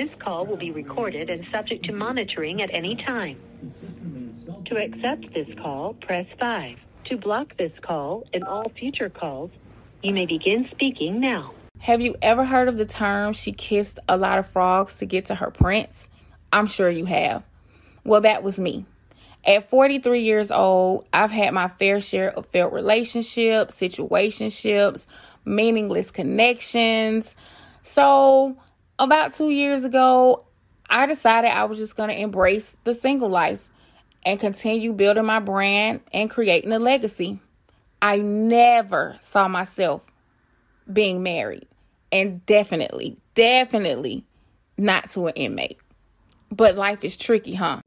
This call will be recorded and subject to monitoring at any time. To accept this call, press 5. To block this call and all future calls, you may begin speaking now. Have you ever heard of the term she kissed a lot of frogs to get to her prince? I'm sure you have. Well, that was me. At 43 years old, I've had my fair share of failed relationships, situationships, meaningless connections. So, about two years ago, I decided I was just going to embrace the single life and continue building my brand and creating a legacy. I never saw myself being married, and definitely, definitely not to an inmate. But life is tricky, huh?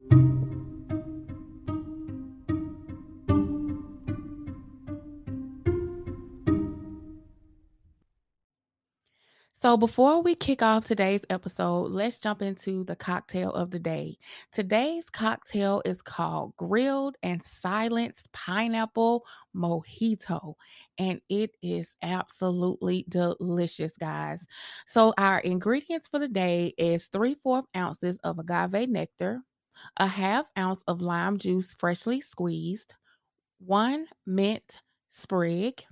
So, before we kick off today's episode, let's jump into the cocktail of the day. Today's cocktail is called Grilled and Silenced Pineapple Mojito, and it is absolutely delicious, guys. So, our ingredients for the day is three fourth ounces of agave nectar, a half ounce of lime juice freshly squeezed, one mint sprig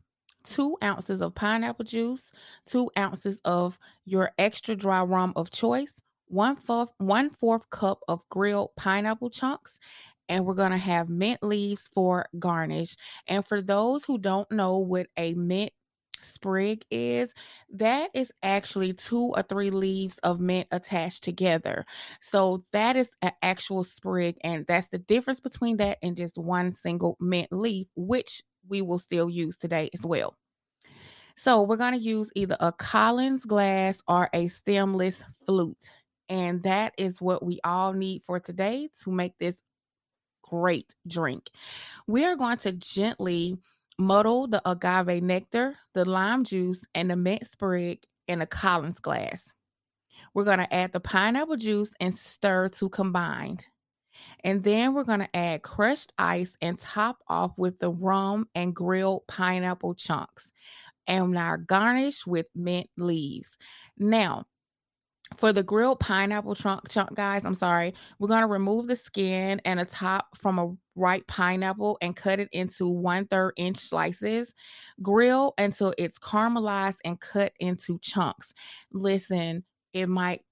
two ounces of pineapple juice, two ounces of your extra dry rum of choice, one fourth, one fourth cup of grilled pineapple chunks, and we're going to have mint leaves for garnish. And for those who don't know what a mint sprig is, that is actually two or three leaves of mint attached together. So that is an actual sprig, and that's the difference between that and just one single mint leaf, which we will still use today as well. So we're going to use either a Collins glass or a stemless flute. And that is what we all need for today to make this great drink. We are going to gently muddle the agave nectar, the lime juice, and the mint sprig in a Collins glass. We're going to add the pineapple juice and stir to combined. And then we're going to add crushed ice and top off with the rum and grilled pineapple chunks. And now garnish with mint leaves. Now, for the grilled pineapple chunk, chunk guys, I'm sorry, we're going to remove the skin and the top from a ripe pineapple and cut it into one third inch slices. Grill until it's caramelized and cut into chunks. Listen, it might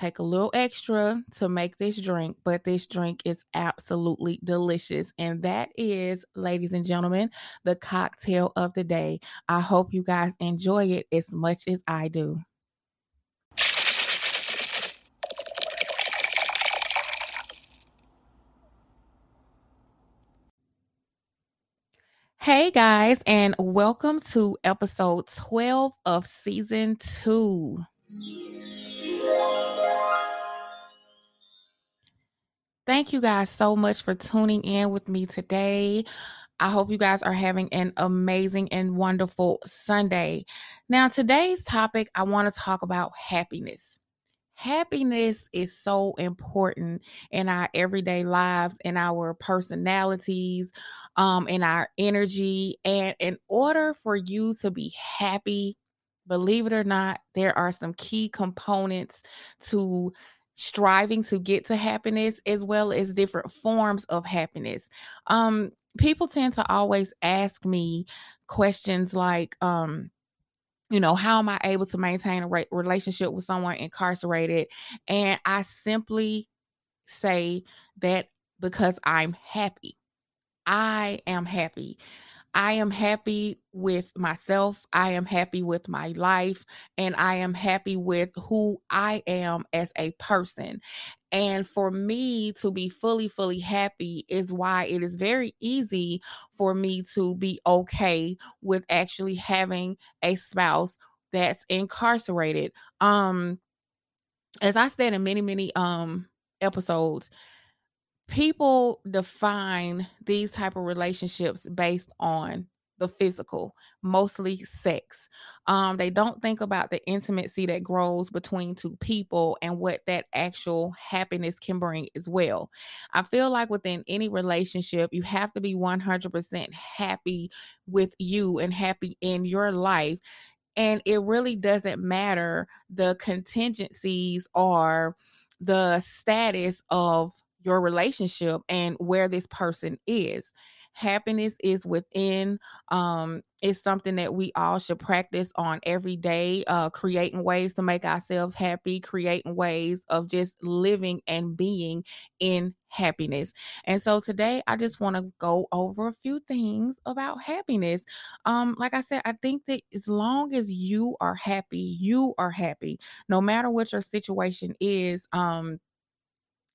take a little extra to make this drink, but this drink is absolutely delicious. And that is, ladies and gentlemen, the cocktail of the day. I hope you guys enjoy it as much as I do. Hey guys, and welcome to episode 12 of season two. Thank you guys so much for tuning in with me today. I hope you guys are having an amazing and wonderful Sunday. Now, today's topic, I want to talk about happiness. Happiness is so important in our everyday lives, in our personalities, um, in our energy. And in order for you to be happy, believe it or not, there are some key components to striving to get to happiness as well as different forms of happiness. Um, people tend to always ask me questions like, um, you know, how am I able to maintain a re- relationship with someone incarcerated? And I simply say that because I'm happy. I am happy. I am happy with myself. I am happy with my life. And I am happy with who I am as a person. And for me to be fully, fully happy is why it is very easy for me to be okay with actually having a spouse that's incarcerated. Um, as I said in many, many um episodes, people define these type of relationships based on the physical mostly sex. Um they don't think about the intimacy that grows between two people and what that actual happiness can bring as well. I feel like within any relationship you have to be 100% happy with you and happy in your life And it really doesn't matter the contingencies or the status of your relationship and where this person is. Happiness is within um is something that we all should practice on every day uh creating ways to make ourselves happy creating ways of just living and being in happiness. And so today i just want to go over a few things about happiness. Um like i said i think that as long as you are happy you are happy. No matter what your situation is um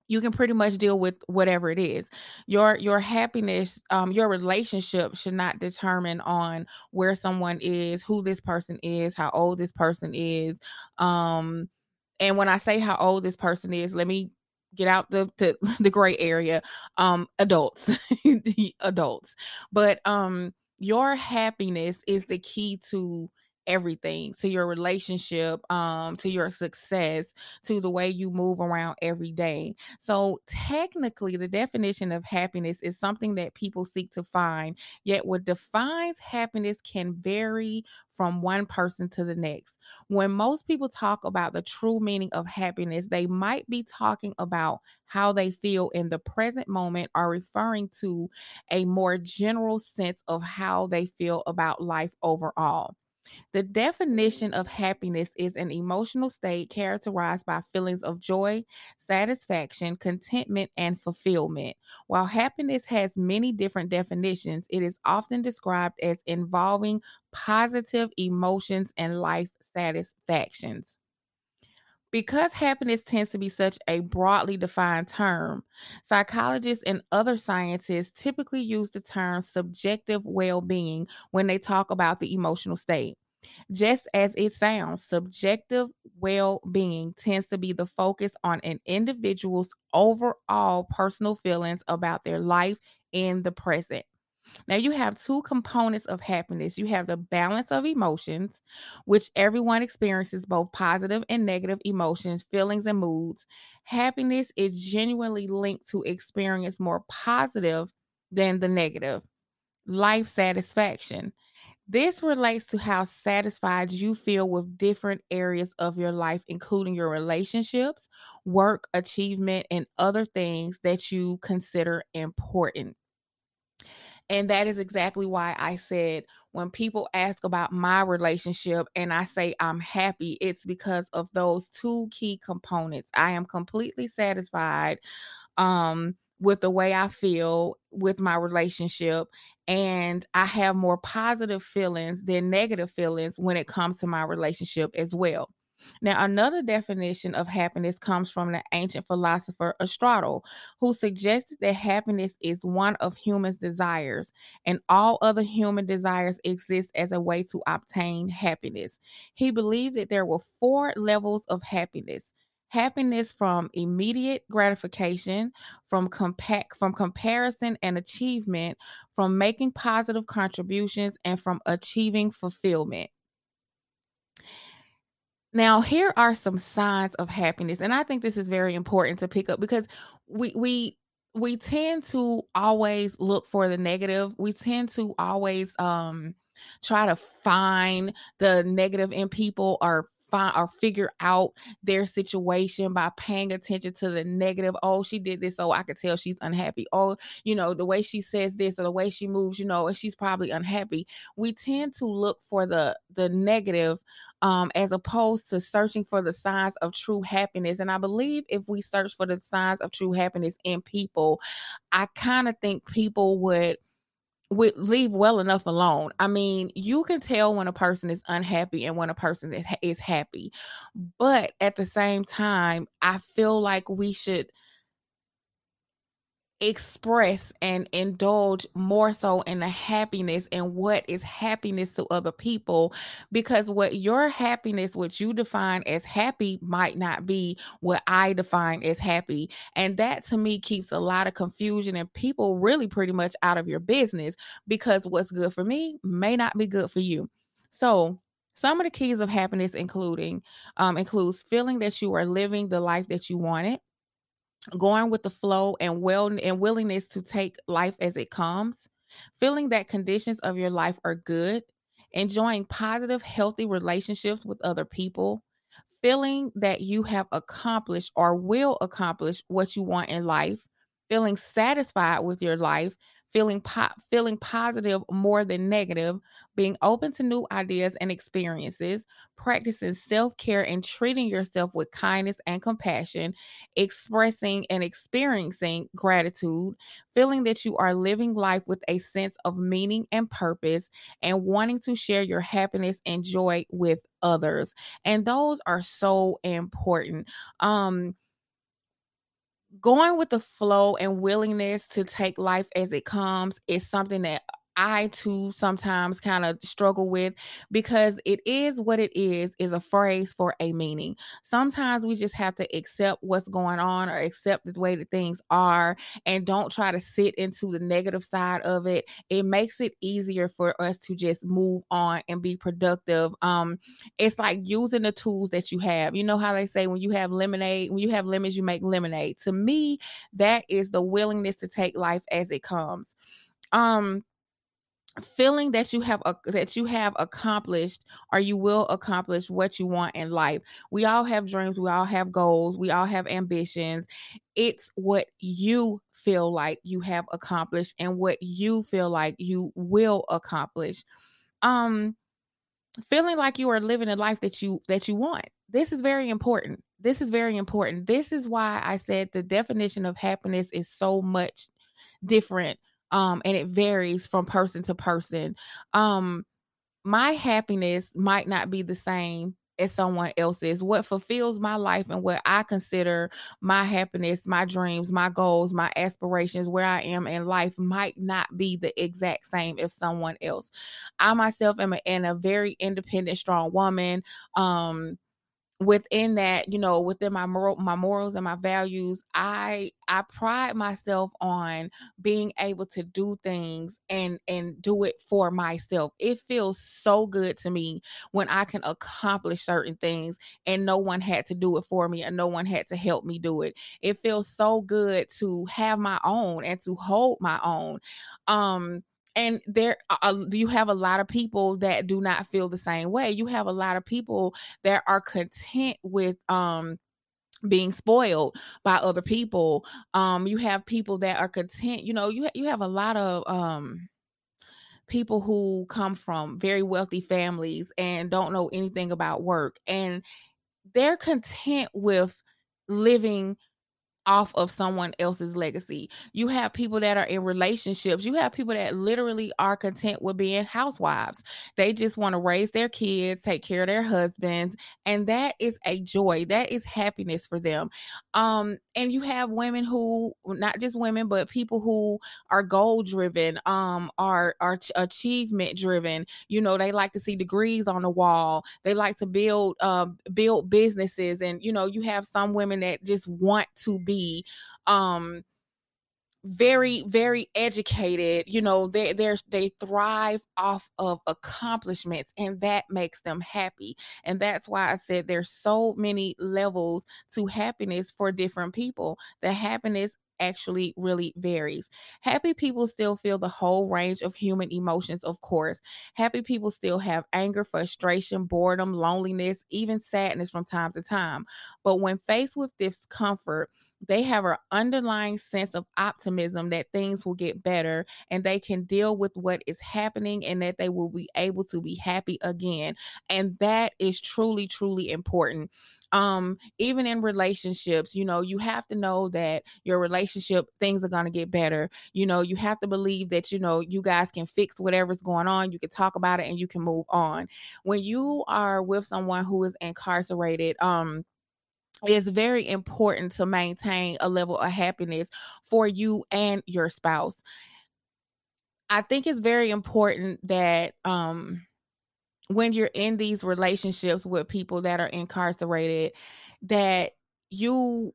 you can pretty much deal with whatever it is. Your your happiness um your relationship should not determine on where someone is who this person is how old this person is um and when i say how old this person is let me get out the the, the gray area um adults adults. But um your happiness is the key to everything to your relationship um to your success to the way you move around every day. So technically the definition of happiness is something that people seek to find yet what defines happiness can vary from one person to the next. When most people talk about the true meaning of happiness they might be talking about how they feel in the present moment or referring to a more general sense of how they feel about life overall the definition of happiness is an emotional state characterized by feelings of joy, satisfaction, contentment, and fulfillment. While happiness has many different definitions, it is often described as involving positive emotions and life satisfactions. Because happiness tends to be such a broadly defined term, psychologists and other scientists typically use the term subjective well being when they talk about the emotional state. Just as it sounds, subjective well being tends to be the focus on an individual's overall personal feelings about their life in the present. Now, you have two components of happiness. You have the balance of emotions, which everyone experiences both positive and negative emotions, feelings, and moods. Happiness is genuinely linked to experience more positive than the negative. Life satisfaction. This relates to how satisfied you feel with different areas of your life, including your relationships, work, achievement, and other things that you consider important. And that is exactly why I said when people ask about my relationship and I say I'm happy, it's because of those two key components. I am completely satisfied um with the way I feel with my relationship and I have more positive feelings than negative feelings when it comes to my relationship as well. Now, another definition of happiness comes from the ancient philosopher Aristotle, who suggested that happiness is one of humans' desires, and all other human desires exist as a way to obtain happiness. He believed that there were four levels of happiness happiness from immediate gratification from compact from comparison and achievement from making positive contributions and from achieving fulfillment now, here are some signs of happiness, and I think this is very important to pick up because we we we tend to always look for the negative. We tend to always um try to find the negative in people or find or figure out their situation by paying attention to the negative. Oh, she did this, so I could tell she's unhappy. Oh, you know, the way she says this or the way she moves, you know, she's probably unhappy. We tend to look for the the negative um, as opposed to searching for the signs of true happiness. And I believe if we search for the signs of true happiness in people, I kind of think people would would leave well enough alone. I mean, you can tell when a person is unhappy and when a person is, is happy. But at the same time, I feel like we should express and indulge more so in the happiness and what is happiness to other people. Because what your happiness what you define as happy might not be what I define as happy. And that to me keeps a lot of confusion and people really pretty much out of your business. Because what's good for me may not be good for you. So some of the keys of happiness including um, includes feeling that you are living the life that you wanted going with the flow and well and willingness to take life as it comes, feeling that conditions of your life are good, enjoying positive, healthy relationships with other people, feeling that you have accomplished or will accomplish what you want in life, feeling satisfied with your life, feeling po- feeling positive more than negative, being open to new ideas and experiences, practicing self-care and treating yourself with kindness and compassion, expressing and experiencing gratitude, feeling that you are living life with a sense of meaning and purpose and wanting to share your happiness and joy with others. And those are so important. Um going with the flow and willingness to take life as it comes is something that I too sometimes kind of struggle with because it is what it is, is a phrase for a meaning. Sometimes we just have to accept what's going on or accept the way that things are and don't try to sit into the negative side of it. It makes it easier for us to just move on and be productive. Um, it's like using the tools that you have. You know how they say when you have lemonade, when you have lemons, you make lemonade. To me, that is the willingness to take life as it comes. Um, feeling that you have a, that you have accomplished or you will accomplish what you want in life. We all have dreams, we all have goals, we all have ambitions. It's what you feel like you have accomplished and what you feel like you will accomplish. Um feeling like you are living a life that you that you want. This is very important. This is very important. This is why I said the definition of happiness is so much different um and it varies from person to person. Um my happiness might not be the same as someone else's. What fulfills my life and what i consider my happiness my dreams my goals my aspirations where i am in life might not be the exact same as someone else. I myself am a, a very independent strong woman. Um within that you know within my moral my morals and my values i i pride myself on being able to do things and and do it for myself. It feels so good to me when i can accomplish certain things and no one had to do it for me and no one had to help me do it. It feels so good to have my own and to hold my own. Um and there uh, you have a lot of people that do not feel the same way? You have a lot of people that are content with um being spoiled by other people. Um you have people that are content you know you you have a lot of um people who come from very wealthy families and don't know anything about work and they're content with living off of someone else's legacy. You have people that are in relationships. You have people that literally are content with being housewives. They just want to raise their kids, take care of their husbands, and that is a joy. That is happiness for them. Um and you have women who not just women but people who are goal driven, um are are achievement driven. You know, they like to see degrees on the wall. They like to build uh build businesses and you know, you have some women that just want to be be um very very educated you know they they they thrive off of accomplishments and that makes them happy and that's why i said there's so many levels to happiness for different people the happiness actually really varies. Happy people still feel the whole range of human emotions, of course. Happy people still have anger, frustration, boredom, loneliness, even sadness from time to time. But when faced with discomfort, they have an underlying sense of optimism that things will get better and they can deal with what is happening and that they will be able to be happy again. And that is truly, truly important um even in relationships you know you have to know that your relationship things are going to get better you know you have to believe that you know you guys can fix whatever's going on you can talk about it and you can move on when you are with someone who is incarcerated um it's very important to maintain a level of happiness for you and your spouse. I think it's very important that um when you're in these relationships with people that are incarcerated that you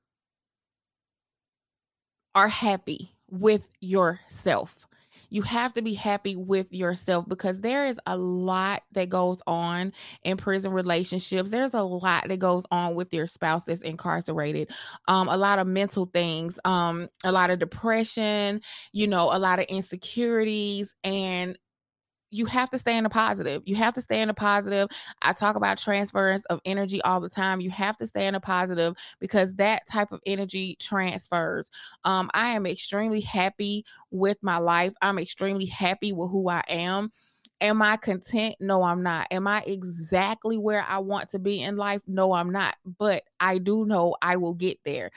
are happy with yourself you have to be happy with yourself because there is a lot that goes on in prison relationships. There's a lot that goes on with your spouse that's incarcerated. Um, a lot of mental things, um, a lot of depression, you know, a lot of insecurities. And you have to stay in the positive. You have to stay in the positive. I talk about transference of energy all the time. You have to stay in the positive because that type of energy transfers. Um, I am extremely happy with my life. I'm extremely happy with who I am. Am I content? No, I'm not. Am I exactly where I want to be in life? No, I'm not. But I do know I will get there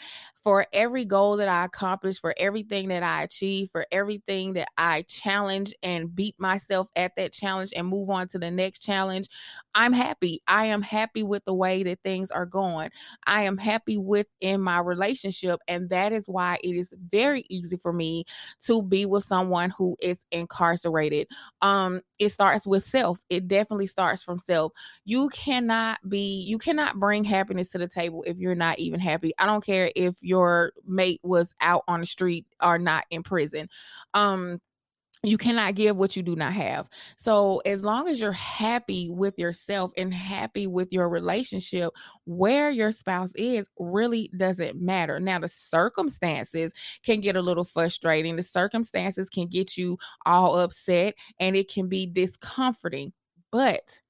for every goal that I accomplish, for everything that I achieve, for everything that I challenge and beat myself at that challenge and move on to the next challenge, I'm happy. I am happy with the way that things are going. I am happy within my relationship. And that is why it is very easy for me to be with someone who is incarcerated. Um, it starts with self. It definitely starts from self. You cannot be, you cannot bring happiness to the table if you're not even happy. I don't care if you're your mate was out on the street or not in prison. Um, you cannot give what you do not have. So, as long as you're happy with yourself and happy with your relationship, where your spouse is really doesn't matter. Now, the circumstances can get a little frustrating. The circumstances can get you all upset and it can be discomforting. But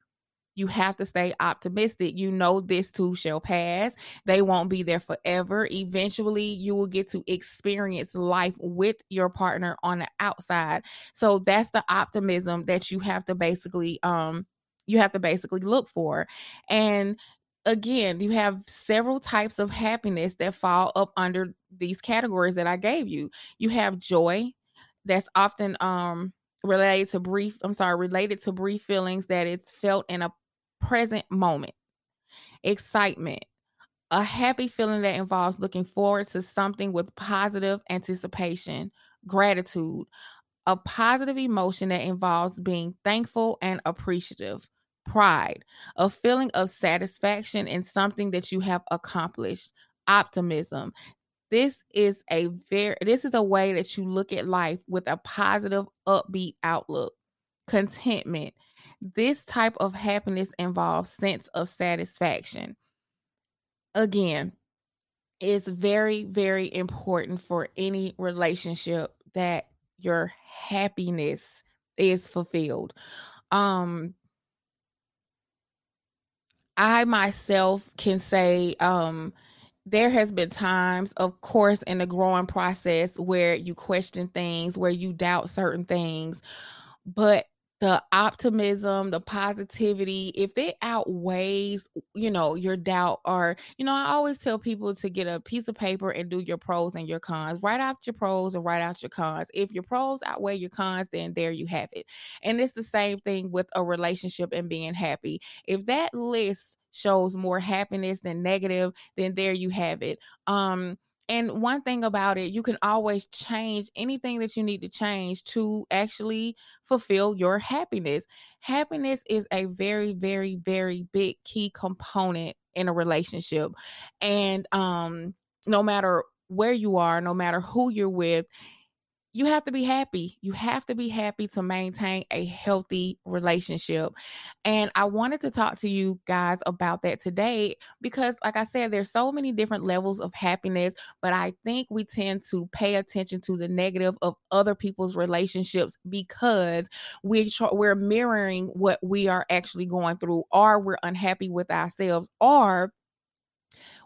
you have to stay optimistic. You know, this too shall pass. They won't be there forever. Eventually, you will get to experience life with your partner on the outside. So that's the optimism that you have to basically, um, you have to basically look for. And again, you have several types of happiness that fall up under these categories that I gave you. You have joy, that's often um related to brief i'm sorry related to brief feelings that it's felt in a present moment, excitement, a happy feeling that involves looking forward to something with positive anticipation, gratitude, a positive emotion that involves being thankful and appreciative, pride, a feeling of satisfaction in something that you have accomplished, optimism. This is a very this is a way that you look at life with a positive upbeat outlook. Contentment this type of happiness involves sense of satisfaction. Again, it's very, very important for any relationship that your happiness is fulfilled. Um, I myself can say, um, there has been times of course in the growing process where you question things where you doubt certain things but the optimism, the positivity, if it outweighs, you know, your doubt, or, you know, I always tell people to get a piece of paper and do your pros and your cons. Write out your pros and write out your cons. If your pros outweigh your cons, then there you have it. And it's the same thing with a relationship and being happy. If that list shows more happiness than negative, then there you have it. Um, and one thing about it, you can always change anything that you need to change to actually fulfill your happiness. Happiness is a very, very, very big key component in a relationship. And um, no matter where you are, no matter who you're with, you have to be happy. You have to be happy to maintain a healthy relationship. And I wanted to talk to you guys about that today because, like I said, there's so many different levels of happiness, but I think we tend to pay attention to the negative of other people's relationships because we we're mirroring what we are actually going through, or we're unhappy with ourselves, or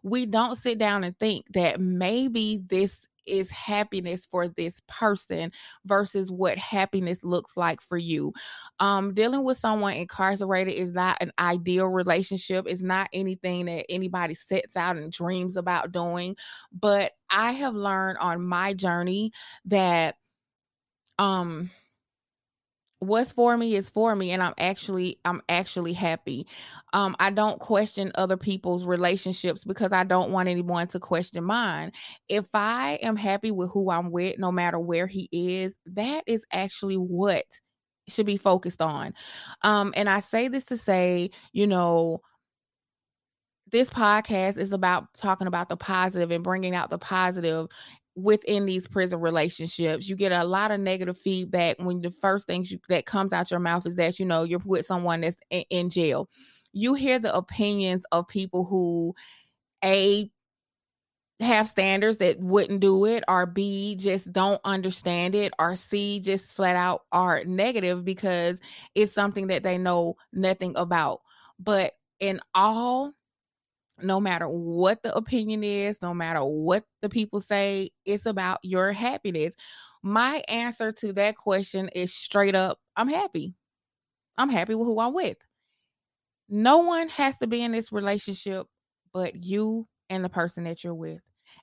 we don't sit down and think that maybe this is happiness for this person versus what happiness looks like for you. Um, dealing with someone incarcerated is not an ideal relationship. It's not anything that anybody sets out and dreams about doing. But I have learned on my journey that um what's for me is for me and i'm actually i'm actually happy. Um i don't question other people's relationships because i don't want anyone to question mine. If i am happy with who i'm with no matter where he is that is actually what should be focused on. Um and i say this to say you know this podcast is about talking about the positive and bringing out the positive within these prison relationships you get a lot of negative feedback when the first thing you, that comes out your mouth is that you know you're with someone that's in, in jail you hear the opinions of people who a have standards that wouldn't do it, or B, just don't understand it, or C, just flat out are negative because it's something that they know nothing about. But in all, no matter what the opinion is, no matter what the people say, it's about your happiness. My answer to that question is straight up I'm happy. I'm happy with who I'm with. No one has to be in this relationship but you and the person that you're with.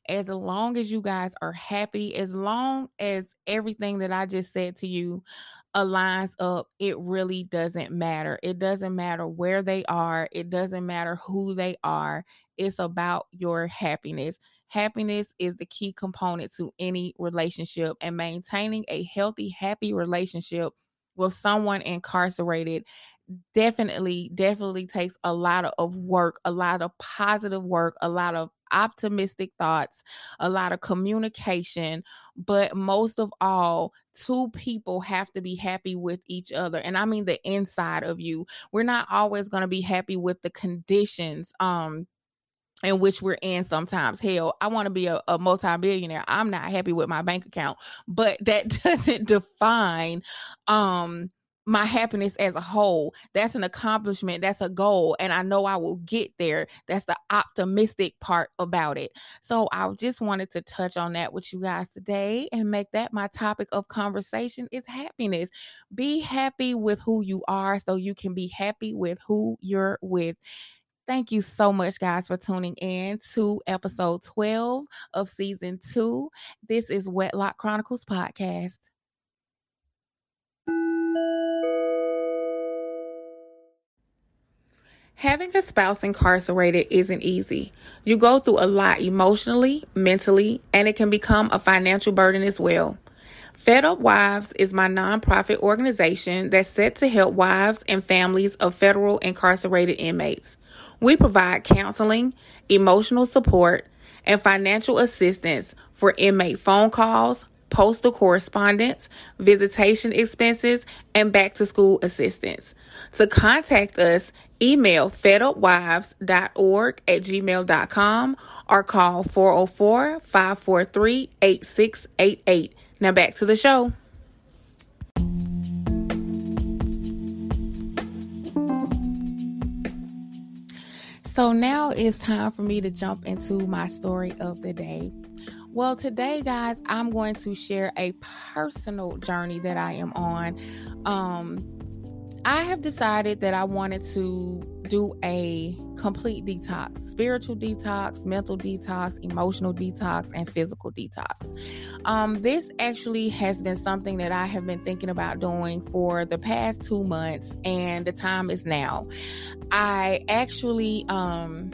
As long as you guys are happy, as long as everything that I just said to you aligns up, it really doesn't matter. It doesn't matter where they are, it doesn't matter who they are. It's about your happiness. Happiness is the key component to any relationship, and maintaining a healthy, happy relationship with someone incarcerated definitely definitely takes a lot of work a lot of positive work a lot of optimistic thoughts a lot of communication but most of all two people have to be happy with each other and i mean the inside of you we're not always going to be happy with the conditions um in which we're in sometimes. Hell, I want to be a, a multi-billionaire. I'm not happy with my bank account, but that doesn't define um my happiness as a whole. That's an accomplishment. That's a goal. And I know I will get there. That's the optimistic part about it. So I just wanted to touch on that with you guys today and make that my topic of conversation is happiness. Be happy with who you are so you can be happy with who you're with. Thank you so much, guys, for tuning in to episode 12 of season two. This is Wedlock Chronicles Podcast. Having a spouse incarcerated isn't easy. You go through a lot emotionally, mentally, and it can become a financial burden as well. Fed Up Wives is my nonprofit organization that's set to help wives and families of federal incarcerated inmates. We provide counseling, emotional support, and financial assistance for inmate phone calls, postal correspondence, visitation expenses, and back to school assistance. To contact us, email fedupwives.org at gmail.com or call 404 543 8688. Now back to the show. So now it's time for me to jump into my story of the day. Well, today, guys, I'm going to share a personal journey that I am on. Um, I have decided that I wanted to do a complete detox spiritual detox, mental detox, emotional detox, and physical detox. Um, this actually has been something that I have been thinking about doing for the past two months, and the time is now. I actually, um,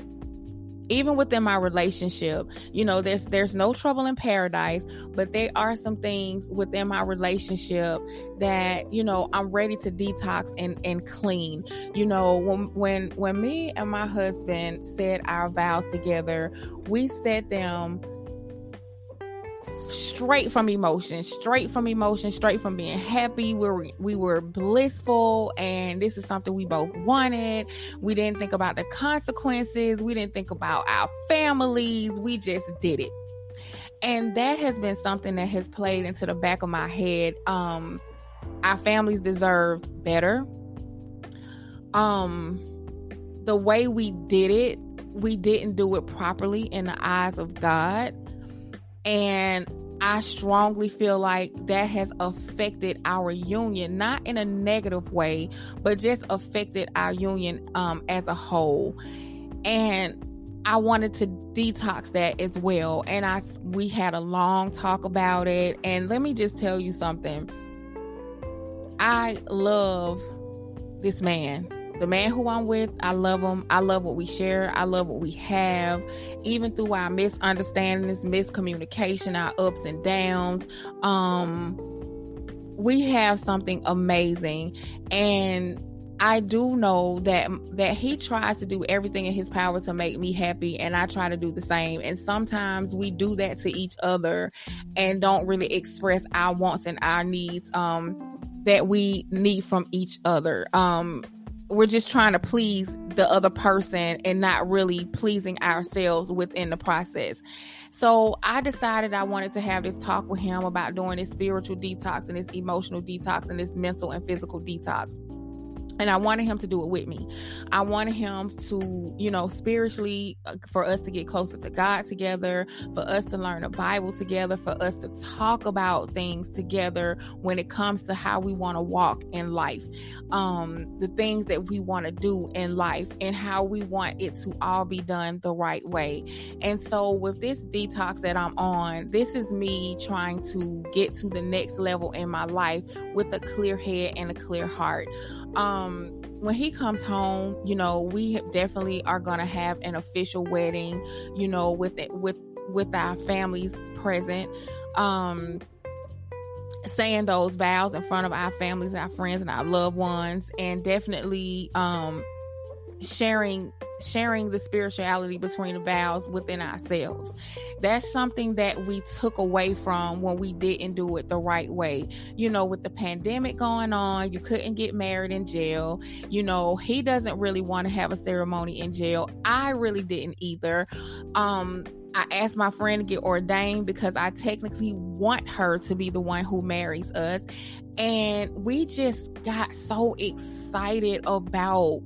even within my relationship you know there's there's no trouble in paradise but there are some things within my relationship that you know i'm ready to detox and and clean. You know when when when me and my husband said our vows together we said them straight from emotion, straight from emotion, straight from being happy. We were we were blissful, and this is something we both wanted. We didn't think about the consequences. We didn't think about our families. We just did it, and that has been something that has played into the back of my head. Um, our families deserved better. Um, the way we did it, we didn't do it properly in the eyes of God. And I strongly feel like that has affected our union, not in a negative way, but just affected our union um, as a whole. And I wanted to detox that as well. And I we had a long talk about it. And let me just tell you something. I love this man the man who I'm with, I love him. I love what we share. I love what we have. Even through our misunderstandings, miscommunication, our ups and downs, um, we have something amazing. And I do know that that he tries to do everything in his power to make me happy and I try to do the same. And sometimes we do that to each other and don't really express our wants and our needs um that we need from each other. Um we're just trying to please the other person and not really pleasing ourselves within the process. So I decided I wanted to have this talk with him about doing this spiritual detox and this emotional detox and this mental and physical detox and I wanted him to do it with me. I wanted him to, you know, spiritually, uh, for us to get closer to God together, for us to learn the Bible together, for us to talk about things together when it comes to how we want to walk in life, um, the things that we want to do in life, and how we want it to all be done the right way. And so, with this detox that I'm on, this is me trying to get to the next level in my life with a clear head and a clear heart. Um, when he comes home, you know, we definitely are gonna have an official wedding, you know, with it with with our families present. Um saying those vows in front of our families, our friends, and our loved ones, and definitely um sharing sharing the spirituality between the vows within ourselves. That's something that we took away from when we didn't do it the right way. You know, with the pandemic going on, you couldn't get married in jail. You know, he doesn't really want to have a ceremony in jail. I really didn't either. Um, I asked my friend to get ordained because I technically want her to be the one who marries us. And we just got so excited about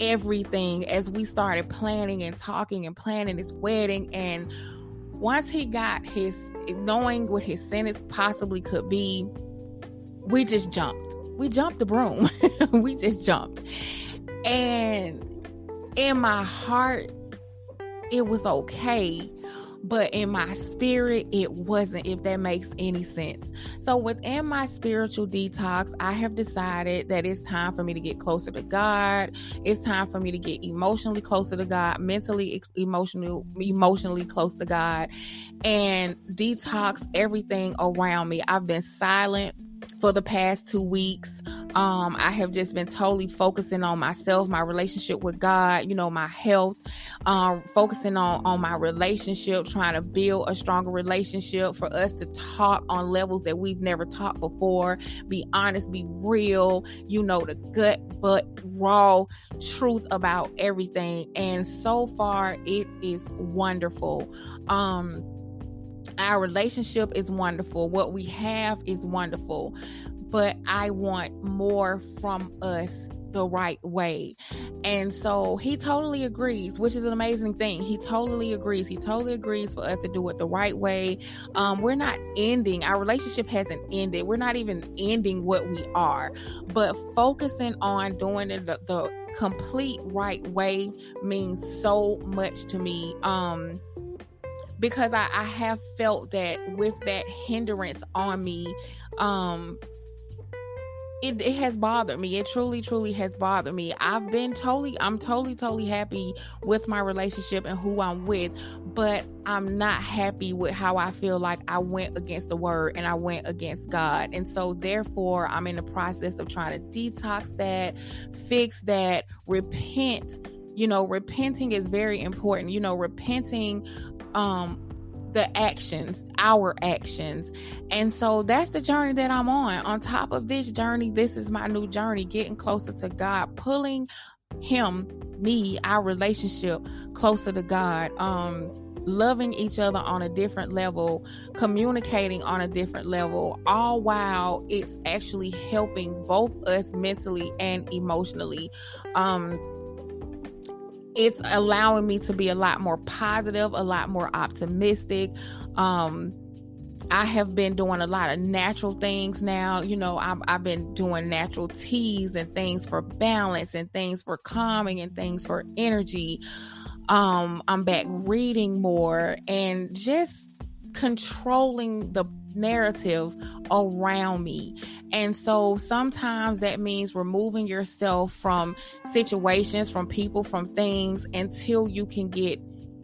everything as we started planning and talking and planning his wedding. And once he got his, knowing what his sentence possibly could be, we just jumped. We jumped the broom. we just jumped. And in my heart, it was okay but in my spirit, it wasn't, if that makes any sense. So, within my spiritual detox, I have decided that it's time for me to get closer to God. It's time for me to get emotionally closer to God, mentally, emotionally, emotionally close to God, and detox everything around me. I've been silent for the past two weeks. Um, I have just been totally focusing on myself, my relationship with God, you know, my health, um, focusing on on my relationship, trying to build a stronger relationship for us to talk on levels that we've never talked before. Be honest, be real, you know, the gut but raw truth about everything. And so far, it is wonderful. Um, our relationship is wonderful. What we have is wonderful. But I want more from us the right way. And so he totally agrees, which is an amazing thing. He totally agrees. He totally agrees for us to do it the right way. Um, we're not ending, our relationship hasn't ended. We're not even ending what we are, but focusing on doing it the, the complete right way means so much to me. Um, because I, I have felt that with that hindrance on me, um, it, it has bothered me. It truly, truly has bothered me. I've been totally, I'm totally, totally happy with my relationship and who I'm with, but I'm not happy with how I feel like I went against the word and I went against God. And so, therefore, I'm in the process of trying to detox that, fix that, repent you know repenting is very important you know repenting um the actions, our actions. And so that's the journey that I'm on. On top of this journey, this is my new journey, getting closer to God, pulling him, me, our relationship closer to God. Um loving each other on a different level, communicating on a different level, all while it's actually helping both us mentally and emotionally. Um it's allowing me to be a lot more positive, a lot more optimistic. Um, I have been doing a lot of natural things now. You know, I've, I've been doing natural teas and things for balance and things for calming and things for energy. Um, I'm back reading more and just controlling the narrative around me. And so sometimes that means removing yourself from situations, from people, from things until you can get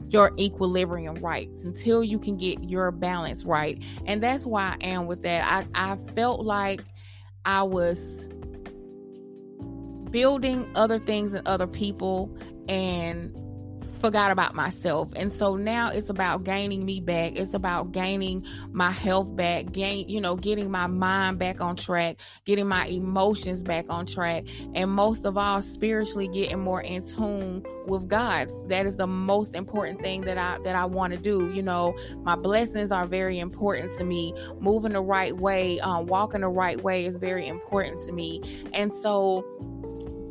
your equilibrium right, until you can get your balance right. And that's why I am with that. I, I felt like I was building other things and other people and forgot about myself. And so now it's about gaining me back. It's about gaining my health back, gain, you know, getting my mind back on track, getting my emotions back on track, and most of all, spiritually getting more in tune with God. That is the most important thing that I that I want to do. You know, my blessings are very important to me. Moving the right way, um, walking the right way is very important to me. And so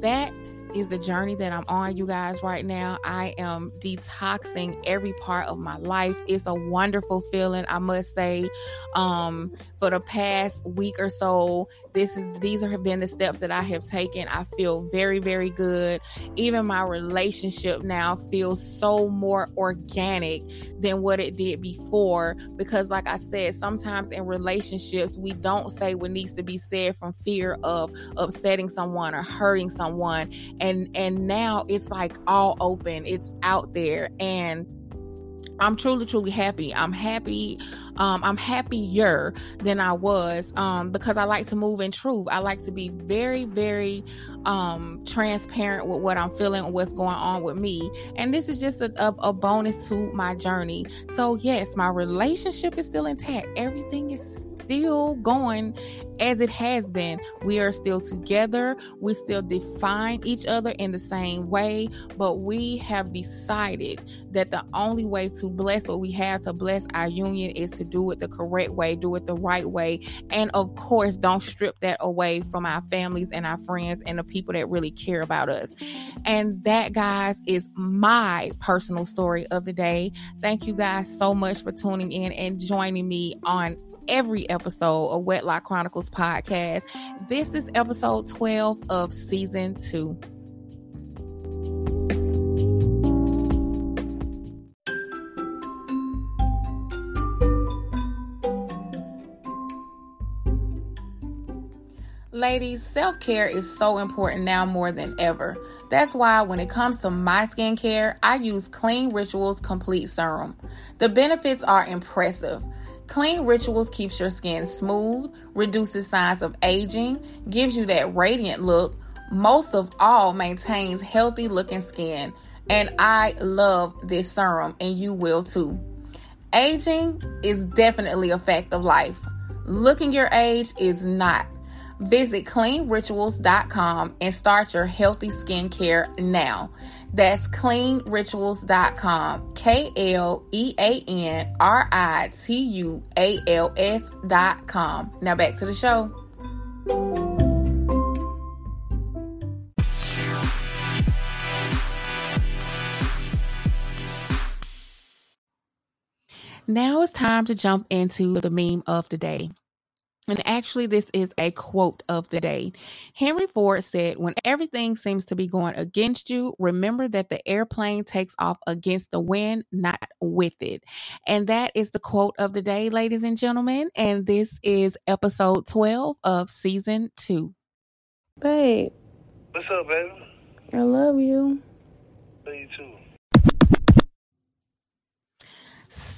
that is the journey that I'm on, you guys, right now. I am detoxing every part of my life. It's a wonderful feeling, I must say. Um, for the past week or so, this is these have been the steps that I have taken. I feel very, very good. Even my relationship now feels so more organic than what it did before. Because, like I said, sometimes in relationships, we don't say what needs to be said from fear of upsetting someone or hurting someone and and now it's like all open it's out there and I'm truly, truly happy. I'm happy. Um, I'm happier than I was um, because I like to move in truth. I like to be very, very um, transparent with what I'm feeling, and what's going on with me. And this is just a, a, a bonus to my journey. So, yes, my relationship is still intact. Everything is still going as it has been. We are still together. We still define each other in the same way, but we have decided that the only way to bless what we have to bless our union is to do it the correct way, do it the right way. And of course, don't strip that away from our families and our friends and the people that really care about us. And that, guys, is my personal story of the day. Thank you guys so much for tuning in and joining me on every episode of Wedlock Chronicles podcast. This is episode 12 of season two. Ladies, self care is so important now more than ever. That's why when it comes to my skincare, I use Klean Rituals Complete Serum. The benefits are impressive. Klean Rituals keeps your skin smooth, reduces signs of aging, gives you that radiant look, most of all, maintains healthy looking skin. And I love this serum, and you will too. Aging is definitely a fact of life. Looking your age is not. Visit kleanrituals.com and start your healthy skincare now. That's kleanrituals.com. K L E A N R I T U A L S.com. Now back to the show. Now it's time to jump into the meme of the day. And actually, this is a quote of the day. Henry Ford said, When everything seems to be going against you, remember that the airplane takes off against the wind, not with it. And that is the quote of the day, ladies and gentlemen. And this is episode 12 of season two. Babe. What's up, baby? I love you. Love you too.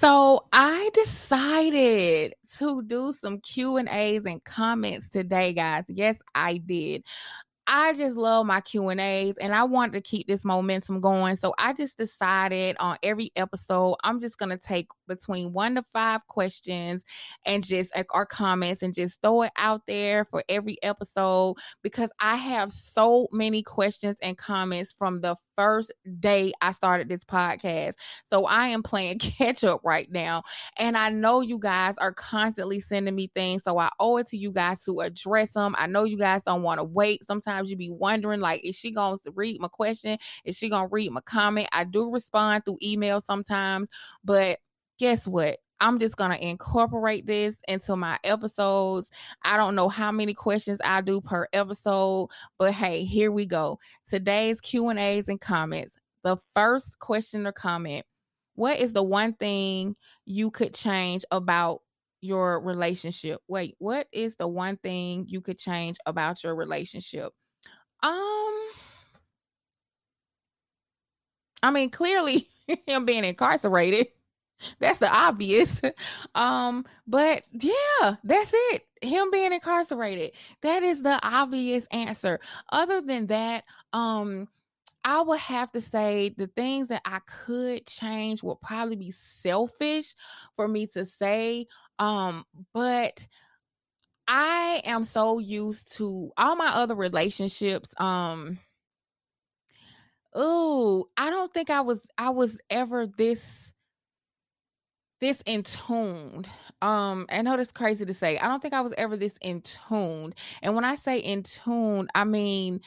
So I decided to do some Q and A's and comments today, guys. Yes, I did. I just love my Q and A's, and I wanted to keep this momentum going. So I just decided on every episode, I'm just gonna take between one to five questions and just like our comments and just throw it out there for every episode because I have so many questions and comments from the first day I started this podcast. So I am playing catch up right now. And I know you guys are constantly sending me things. So I owe it to you guys to address them. I know you guys don't want to wait. Sometimes you be wondering, like, is she going to read my question? Is she going to read my comment? I do respond through email sometimes, but guess what? I'm just going to incorporate this into my episodes. I don't know how many questions I do per episode, but hey, here we go. Today's Q&As and comments. The first question or comment, what is the one thing you could change about your relationship? Wait, what is the one thing you could change about your relationship? Um I mean, clearly him being incarcerated that's the obvious. Um, but yeah, that's it. Him being incarcerated. That is the obvious answer. Other than that, um, I would have to say the things that I could change would probably be selfish for me to say. Um, but I am so used to all my other relationships. Um, oh, I don't think I was I was ever this this in tuned. Um, I know that's crazy to say. I don't think I was ever this in tuned. And when I say in tuned, I mean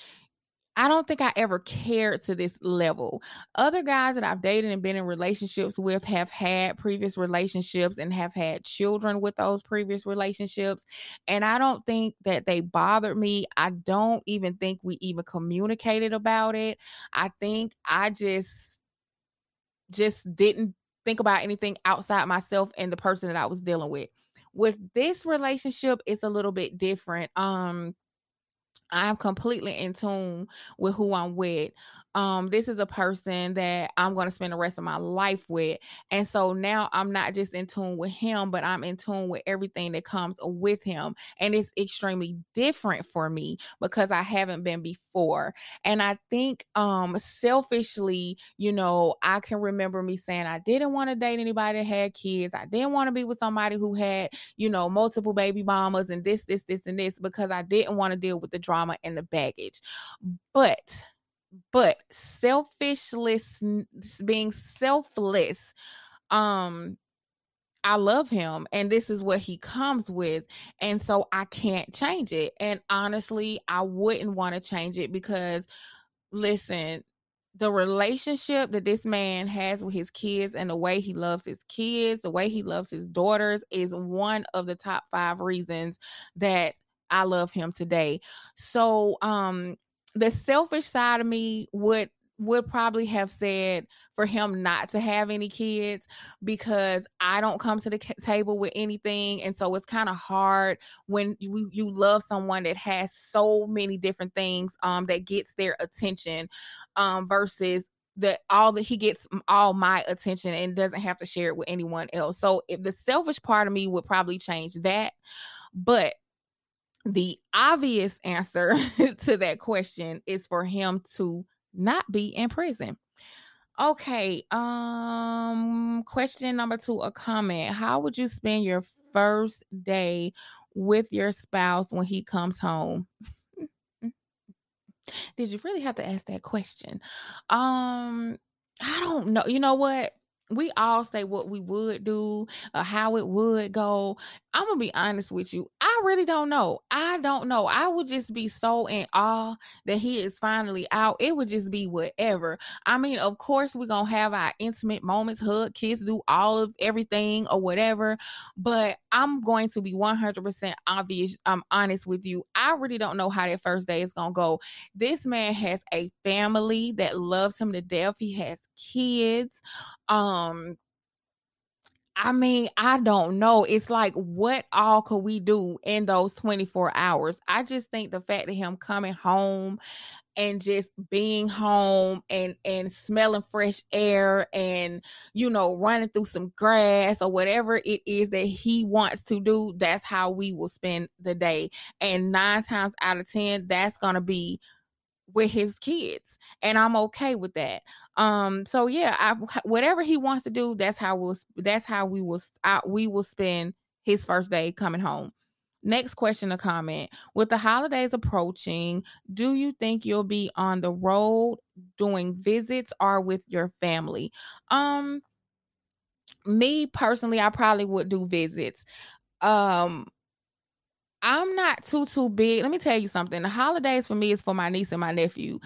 I don't think I ever cared to this level. Other guys that I've dated and been in relationships with have had previous relationships and have had children with those previous relationships. And I don't think that they bothered me. I don't even think we even communicated about it. I think I just just didn't think about anything outside myself and the person that I was dealing with. With this relationship, it's a little bit different. Um I'm completely in tune with who I'm with. Um, this is a person that I'm going to spend the rest of my life with. And so now I'm not just in tune with him, but I'm in tune with everything that comes with him. And it's extremely different for me because I haven't been before. And I think um selfishly, you know, I can remember me saying I didn't want to date anybody that had kids. I didn't want to be with somebody who had, you know, multiple baby mamas and this, this, this, and this because I didn't want to deal with the drama and the baggage. But but selfishness being selfless um I love him and this is what he comes with. And so I can't change it. And honestly, I wouldn't want to change it because listen, the relationship that this man has with his kids and the way he loves his kids, the way he loves his daughters is one of the top 5 reasons that I love him today. So um the selfish side of me would would probably have said for him not to have any kids because I don't come to the table with anything. And so it's kind of hard when you, you love someone that has so many different things um, that gets their attention um, versus that all that he gets all my attention and doesn't have to share it with anyone else. So if the selfish part of me would probably change that. But the obvious answer to that question is for him to not be in prison. Okay, um question number 2 a comment. How would you spend your first day with your spouse when he comes home? Did you really have to ask that question? Um I don't know. You know what? We all say what we would do or how it would go. I'm gonna be honest with you. I really don't know. I don't know. I would just be so in awe that he is finally out. It would just be whatever. I mean, of course, we're gonna have our intimate moments, hug, kiss, do all of everything or whatever. But I'm going to be 100% obvious. I'm honest with you. I really don't know how that first day is gonna go. This man has a family that loves him to death. He has kids. Um, I mean, I don't know. It's like, what all could we do in those 24 hours? I just think the fact of him coming home and just being home and and smelling fresh air and you know running through some grass or whatever it is that he wants to do that's how we will spend the day and 9 times out of 10 that's going to be with his kids and i'm okay with that. Um so yeah I, whatever he wants to do that's how we'll that's how we will I, we will spend his first day coming home. Next question or comment with the holidays approaching do you think you'll be on the road doing visits or with your family? Um me personally i probably would do visits. Um I'm not too too big. Let me tell you something. The holidays for me is for my niece and my nephew.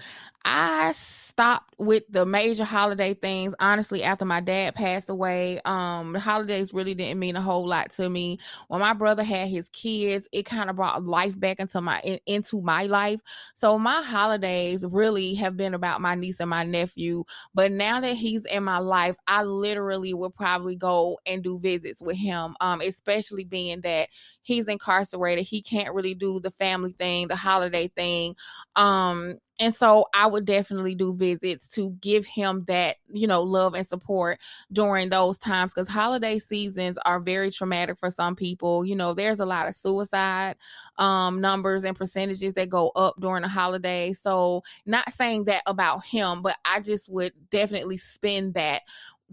I stopped with the major holiday things honestly after my dad passed away. Um the holidays really didn't mean a whole lot to me. When my brother had his kids, it kind of brought life back into my in, into my life. So my holidays really have been about my niece and my nephew, but now that he's in my life, I literally will probably go and do visits with him. Um especially being that he's incarcerated. He can't really do the family thing, the holiday thing. Um and so I would definitely do visits to give him that, you know, love and support during those times because holiday seasons are very traumatic for some people. You know, there's a lot of suicide um, numbers and percentages that go up during the holiday. So, not saying that about him, but I just would definitely spend that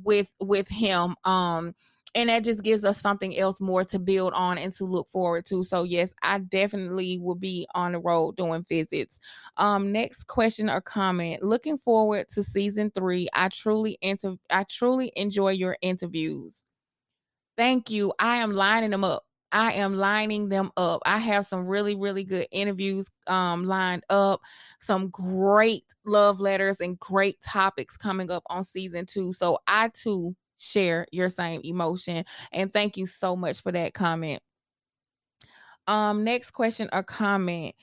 with with him um and that just gives us something else more to build on and to look forward to. So yes i definitely will be on the road doing visits. Um next question or comment. Looking forward to season three. I truly inter- i truly enjoy your interviews. Thank you. I am lining them up. I am lining them up. I have some really, really good interviews um, lined up, some great love letters and great topics coming up on season two. So I too share your same emotion. And thank you so much for that comment. Um, next question or comment.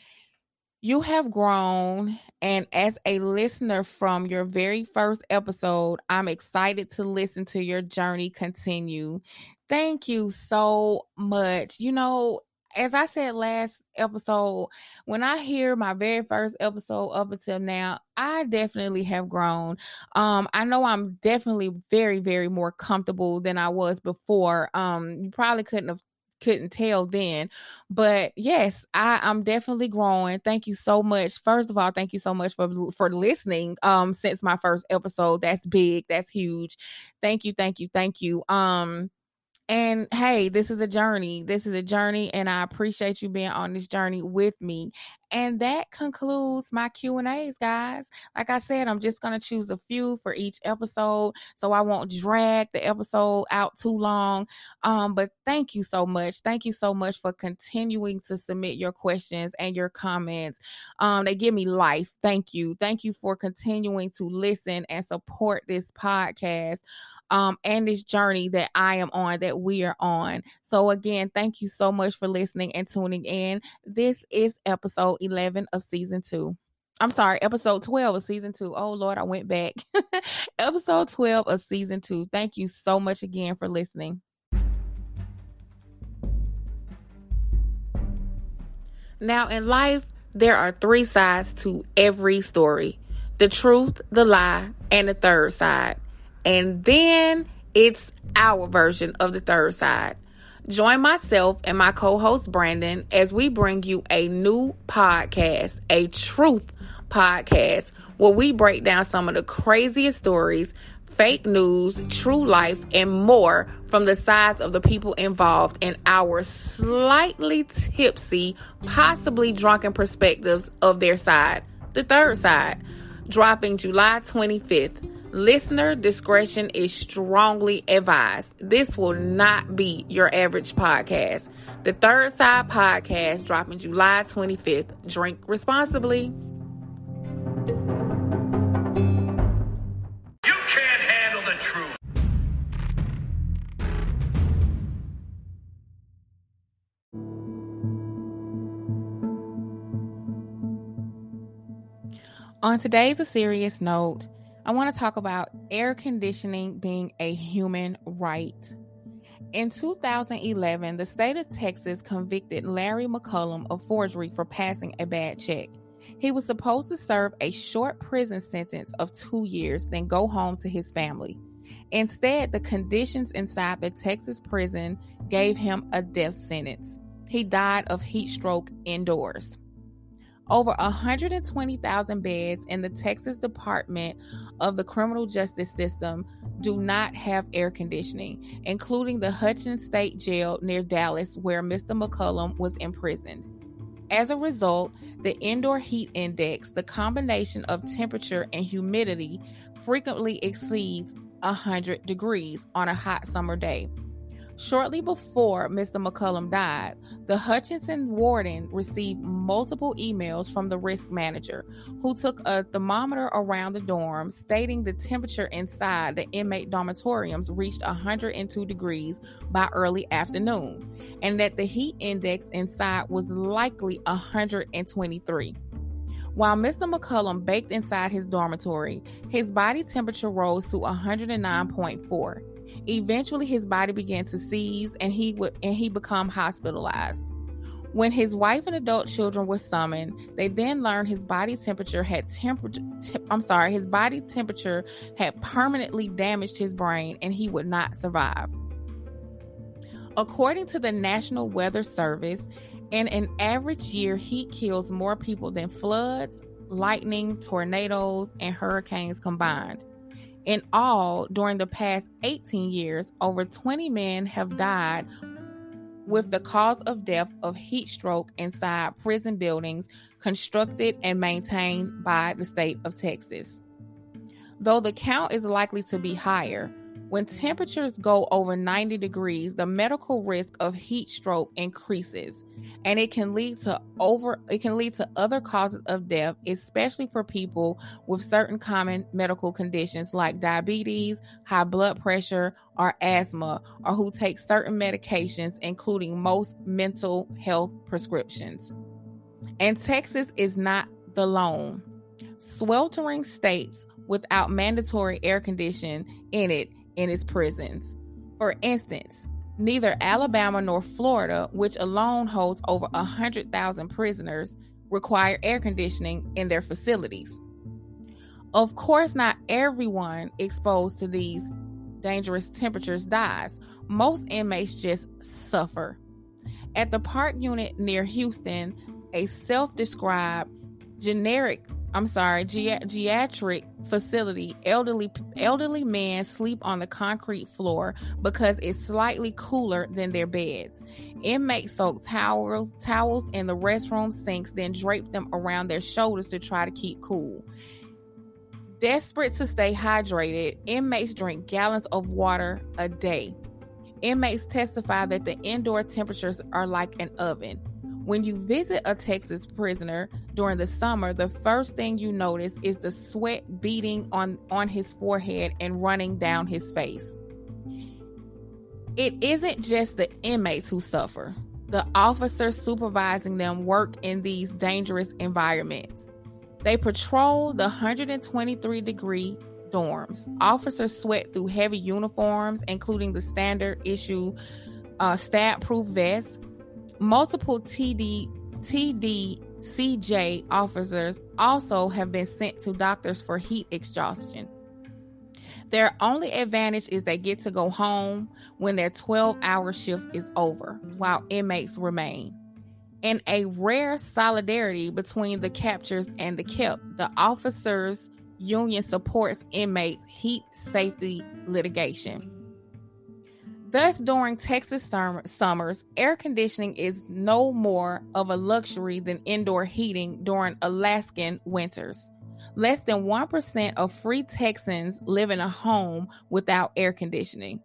You have grown, and as a listener from your very first episode, I'm excited to listen to your journey continue. Thank you so much. You know, as I said last episode, when I hear my very first episode up until now, I definitely have grown. Um, I know I'm definitely very, very more comfortable than I was before. Um, you probably couldn't have couldn't tell then but yes i i'm definitely growing. Thank you so much. First of all thank you so much for for listening um since my first episode. That's big. That's huge. Thank you thank you thank you. Um and hey, this is a journey. This is a journey and I appreciate you being on this journey with me. And that concludes my Q&As, guys. Like I said, I'm just going to choose a few for each episode so I won't drag the episode out too long. Um but thank you so much. Thank you so much for continuing to submit your questions and your comments. Um they give me life. Thank you. Thank you for continuing to listen and support this podcast um, and this journey that I am on, that we are on. So, again, thank you so much for listening and tuning in. This is episode 11 of season two. I'm sorry, episode 12 of season two. Oh, Lord, I went back. episode 12 of season two. Thank you so much again for listening. Now, in life, there are three sides to every story the truth, the lie, and the third side. And then it's our version of the third side. Join myself and my co host Brandon as we bring you a new podcast, a truth podcast, where we break down some of the craziest stories, fake news, true life, and more from the sides of the people involved in our slightly tipsy, possibly drunken perspectives of their side, the third side, dropping July 25th. Listener discretion is strongly advised. This will not be your average podcast. The Third Side Podcast dropping July 25th. Drink responsibly. You can't handle the truth. On today's A Serious Note, I want to talk about air conditioning being a human right. In 2011, the state of Texas convicted Larry McCollum of forgery for passing a bad check. He was supposed to serve a short prison sentence of two years, then go home to his family. Instead, the conditions inside the Texas prison gave him a death sentence. He died of heat stroke indoors. Over 120,000 beds in the Texas Department of the Criminal Justice System do not have air conditioning, including the Hutchins State Jail near Dallas, where Mr. McCollum was imprisoned. As a result, the indoor heat index, the combination of temperature and humidity, frequently exceeds 100 degrees on a hot summer day. Shortly before Mr. McCollum died, the Hutchinson warden received multiple emails from the risk manager, who took a thermometer around the dorm stating the temperature inside the inmate dormitoriums reached 102 degrees by early afternoon, and that the heat index inside was likely 123. While Mr. McCollum baked inside his dormitory, his body temperature rose to 109.4. Eventually his body began to seize and he would and he become hospitalized. When his wife and adult children were summoned, they then learned his body temperature had temperature I'm sorry, his body temperature had permanently damaged his brain and he would not survive. According to the National Weather Service, in an average year, he kills more people than floods, lightning, tornadoes, and hurricanes combined. In all, during the past 18 years, over 20 men have died with the cause of death of heat stroke inside prison buildings constructed and maintained by the state of Texas. Though the count is likely to be higher, when temperatures go over 90 degrees, the medical risk of heat stroke increases and it can lead to over it can lead to other causes of death, especially for people with certain common medical conditions like diabetes, high blood pressure, or asthma, or who take certain medications including most mental health prescriptions. And Texas is not the lone. Sweltering states without mandatory air conditioning in it in its prisons. For instance, neither Alabama nor Florida, which alone holds over 100,000 prisoners, require air conditioning in their facilities. Of course, not everyone exposed to these dangerous temperatures dies. Most inmates just suffer. At the Pack Unit near Houston, a self described generic I'm sorry, ge- geriatric facility, elderly elderly men sleep on the concrete floor because it's slightly cooler than their beds. Inmates soak towels towels in the restroom sinks, then drape them around their shoulders to try to keep cool. Desperate to stay hydrated, inmates drink gallons of water a day. Inmates testify that the indoor temperatures are like an oven. When you visit a Texas prisoner during the summer, the first thing you notice is the sweat beating on, on his forehead and running down his face. It isn't just the inmates who suffer. The officers supervising them work in these dangerous environments. They patrol the 123 degree dorms. Officers sweat through heavy uniforms, including the standard issue uh, stab proof vests, Multiple TD, TDCJ officers also have been sent to doctors for heat exhaustion. Their only advantage is they get to go home when their 12 hour shift is over, while inmates remain. In a rare solidarity between the captures and the kept, the officers' union supports inmates' heat safety litigation. Thus, during Texas summers, air conditioning is no more of a luxury than indoor heating during Alaskan winters. Less than 1% of free Texans live in a home without air conditioning.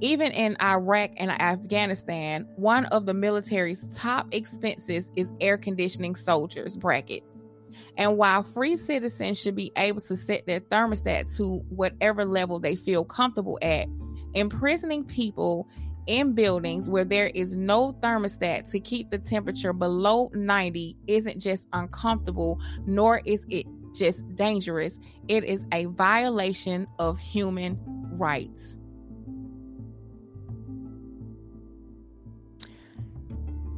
Even in Iraq and Afghanistan, one of the military's top expenses is air conditioning soldiers' brackets. And while free citizens should be able to set their thermostat to whatever level they feel comfortable at, Imprisoning people in buildings where there is no thermostat to keep the temperature below 90 isn't just uncomfortable, nor is it just dangerous. It is a violation of human rights.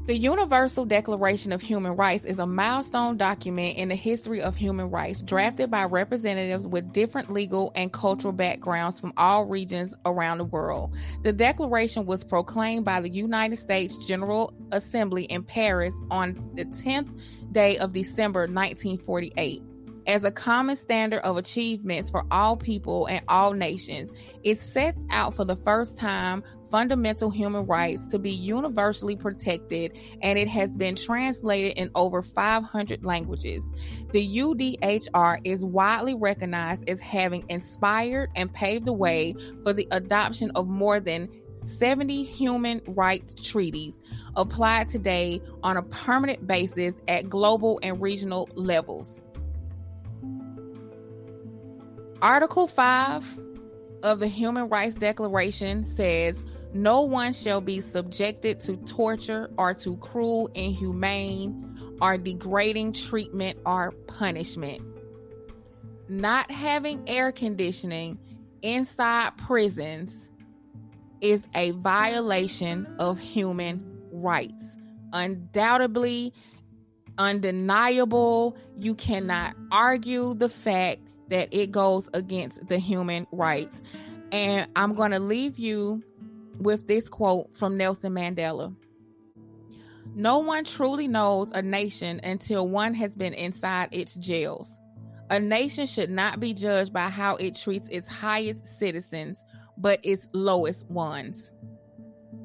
The Universal Declaration of Human Rights is a milestone document in the history of human rights drafted by representatives with different legal and cultural backgrounds from all regions around the world. The declaration was proclaimed by the United States General Assembly in Paris on the 10th day of December 1948 as a common standard of achievements for all people and all nations. It sets out for the first time fundamental human rights to be universally protected, and it has been translated in over 500 languages. The UDHR is widely recognized as having inspired and paved the way for the adoption of more than 70 human rights treaties applied today on a permanent basis at global and regional levels. Article 5 of the Human Rights Declaration says no one shall be subjected to torture or to cruel, inhumane, or degrading treatment or punishment. Not having air conditioning inside prisons is a violation of human rights undoubtedly undeniable. You cannot argue the fact that it goes against the human rights. And I'm going to leave you with this quote from Nelson Mandela. No one truly knows a nation until one has been inside its jails. A nation should not be judged by how it treats its highest citizens, but its lowest ones.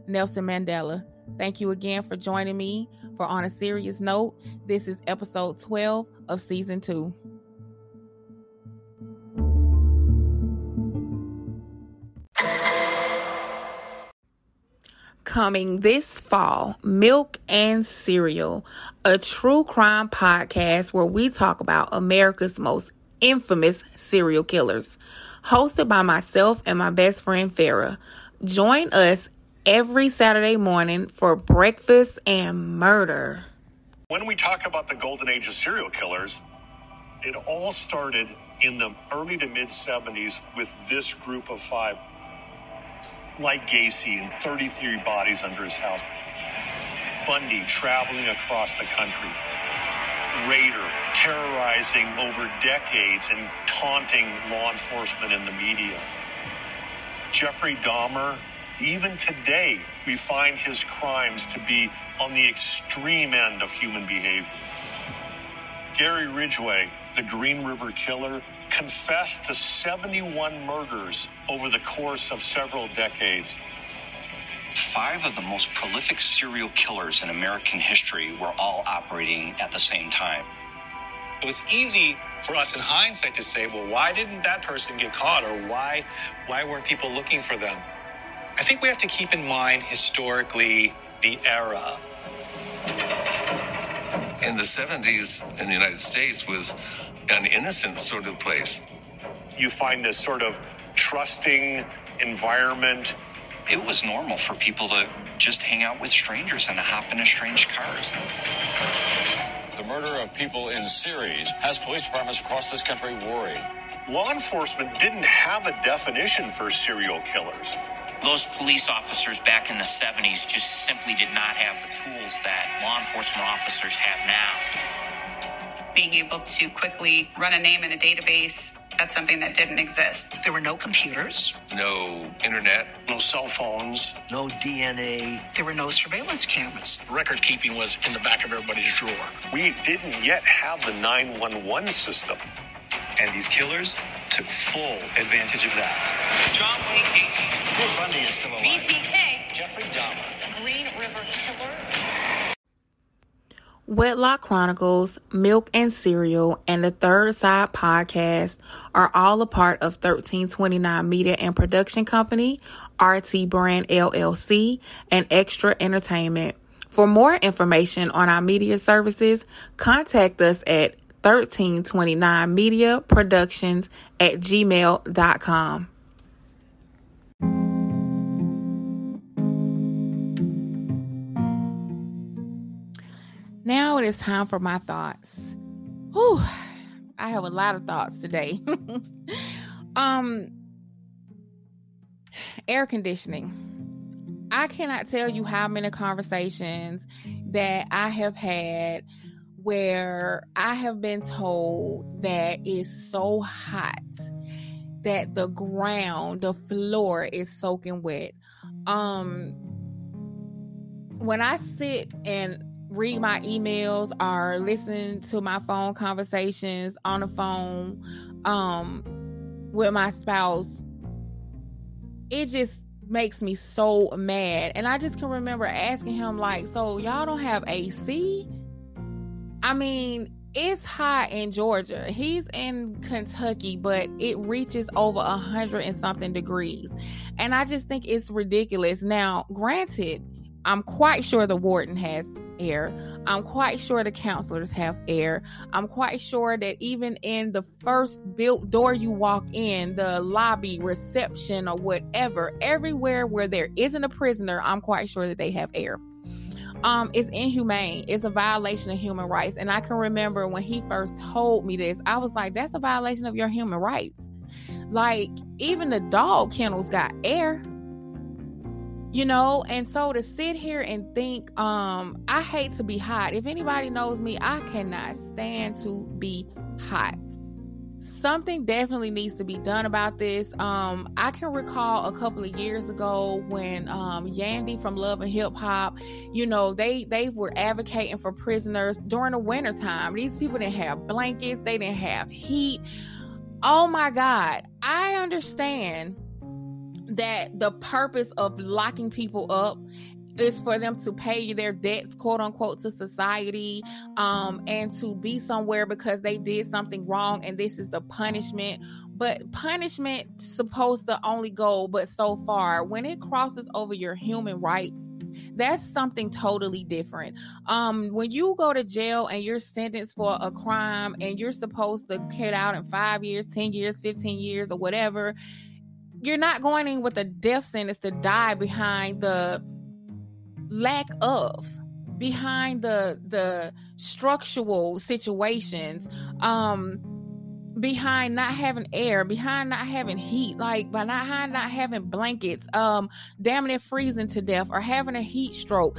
Nelson Mandela. Thank you again for joining me for On a Serious Note. This is episode 12 of season 2. Coming this fall, Milk and Cereal, a true crime podcast where we talk about America's most infamous serial killers. Hosted by myself and my best friend Farah. Join us every Saturday morning for breakfast and murder. When we talk about the golden age of serial killers, it all started in the early to mid 70s with this group of five like Gacy and 33 bodies under his house. Bundy traveling across the country. Rader terrorizing over decades and taunting law enforcement and the media. Jeffrey Dahmer, even today, we find his crimes to be on the extreme end of human behavior. Gary Ridgway, the Green River Killer, confessed to 71 murders over the course of several decades. Five of the most prolific serial killers in American history were all operating at the same time. It was easy for us in hindsight to say, well, why didn't that person get caught or why why weren't people looking for them? I think we have to keep in mind historically the era. In the 70s in the United States was an innocent sort of place. You find this sort of trusting environment. It was normal for people to just hang out with strangers and to hop into strange cars. The murder of people in series has police departments across this country worried. Law enforcement didn't have a definition for serial killers. Those police officers back in the 70s just simply did not have the tools that law enforcement officers have now. Being able to quickly run a name in a database, that's something that didn't exist. There were no computers, No internet. No cell phones. no DNA, there were no surveillance cameras. Record keeping was in the back of everybody's drawer. We didn't yet have the 911 system. And these killers took full advantage of that. John Wayne Gacy, Ted Bundy is still alive. BTK, Jeffrey Dahmer. Green River Killer. Wedlock Chronicles, Milk and Cereal, and the Third Side podcast are all a part of 1329 Media and Production Company, RT Brand LLC, and Extra Entertainment. For more information on our media services, contact us at 1329 Media Productions at gmail.com. Now it is time for my thoughts. Whew, I have a lot of thoughts today. um, air conditioning. I cannot tell you how many conversations that I have had where I have been told that it's so hot that the ground, the floor is soaking wet. Um, when I sit and read my emails or listen to my phone conversations on the phone um with my spouse. It just makes me so mad. And i just can remember asking him like so y'all don't have ac i mean it's hot in georgia. He's in kentucky but it reaches over a hundred and something degrees. And i just think it's ridiculous. Now granted i'm quite sure the warden has air. I'm quite sure the counselors have air. I'm quite sure that even in the first built door you walk in, the lobby, reception, or whatever, everywhere where there isn't a prisoner, I'm quite sure that they have air. Um, it's inhumane. It's a violation of human rights. And I can remember when he first told me this, I was like, that's a violation of your human rights. Like, even the dog kennels got air. You know? And so to sit here and think um i hate to be hot. If anybody knows me i cannot stand to be hot. Something definitely needs to be done about this. Um i can recall a couple of years ago when um yandy from love and hip hop you know they they were advocating for prisoners during the winter time these people didn't have blankets. They didn't have heat. Oh my god. I understand that the purpose of locking people up is for them to pay their debts, quote unquote, to society, um, and to be somewhere because they did something wrong, and this is the punishment. But punishment supposed to only go but so far. When it crosses over your human rights, that's something totally different. Um, when you go to jail and you're sentenced for a crime and you're supposed to get out in five years, 10 years, 15 years, or whatever, you're not going in with a death sentence to die behind the lack of behind the the structural situations um behind not having air behind not having heat like behind not having blankets um damn near freezing to death or having a heat stroke.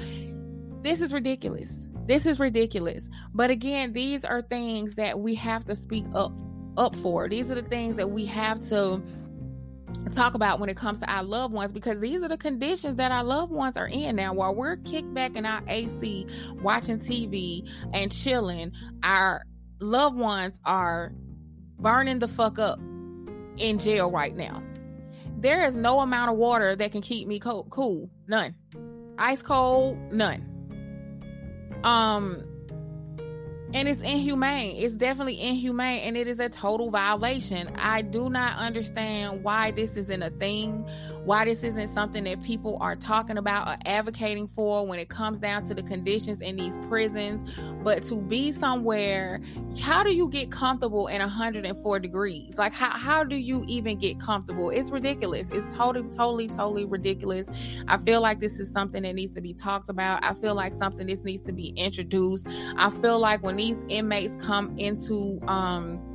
This is ridiculous. This is ridiculous. But again these are things that we have to speak up up for. These are the things that we have to talk about when it comes to our loved ones because these are the conditions that our loved ones are in now. While we're kicked back in our AC watching TV and chilling our loved ones are burning the fuck up in jail right now. There is no amount of water that can keep me cold, cool. None. Ice cold none. Um and it's inhumane. It's definitely inhumane and it is a total violation. I do not understand why this isn't a thing, why this isn't something that people are talking about or advocating for when it comes down to the conditions in these prisons. But to be somewhere, how do you get comfortable in 104 degrees? Like, how, how do you even get comfortable? It's ridiculous. It's totally, totally, totally ridiculous. I feel like this is something that needs to be talked about. I feel like something this needs to be introduced. I feel like when these inmates come into um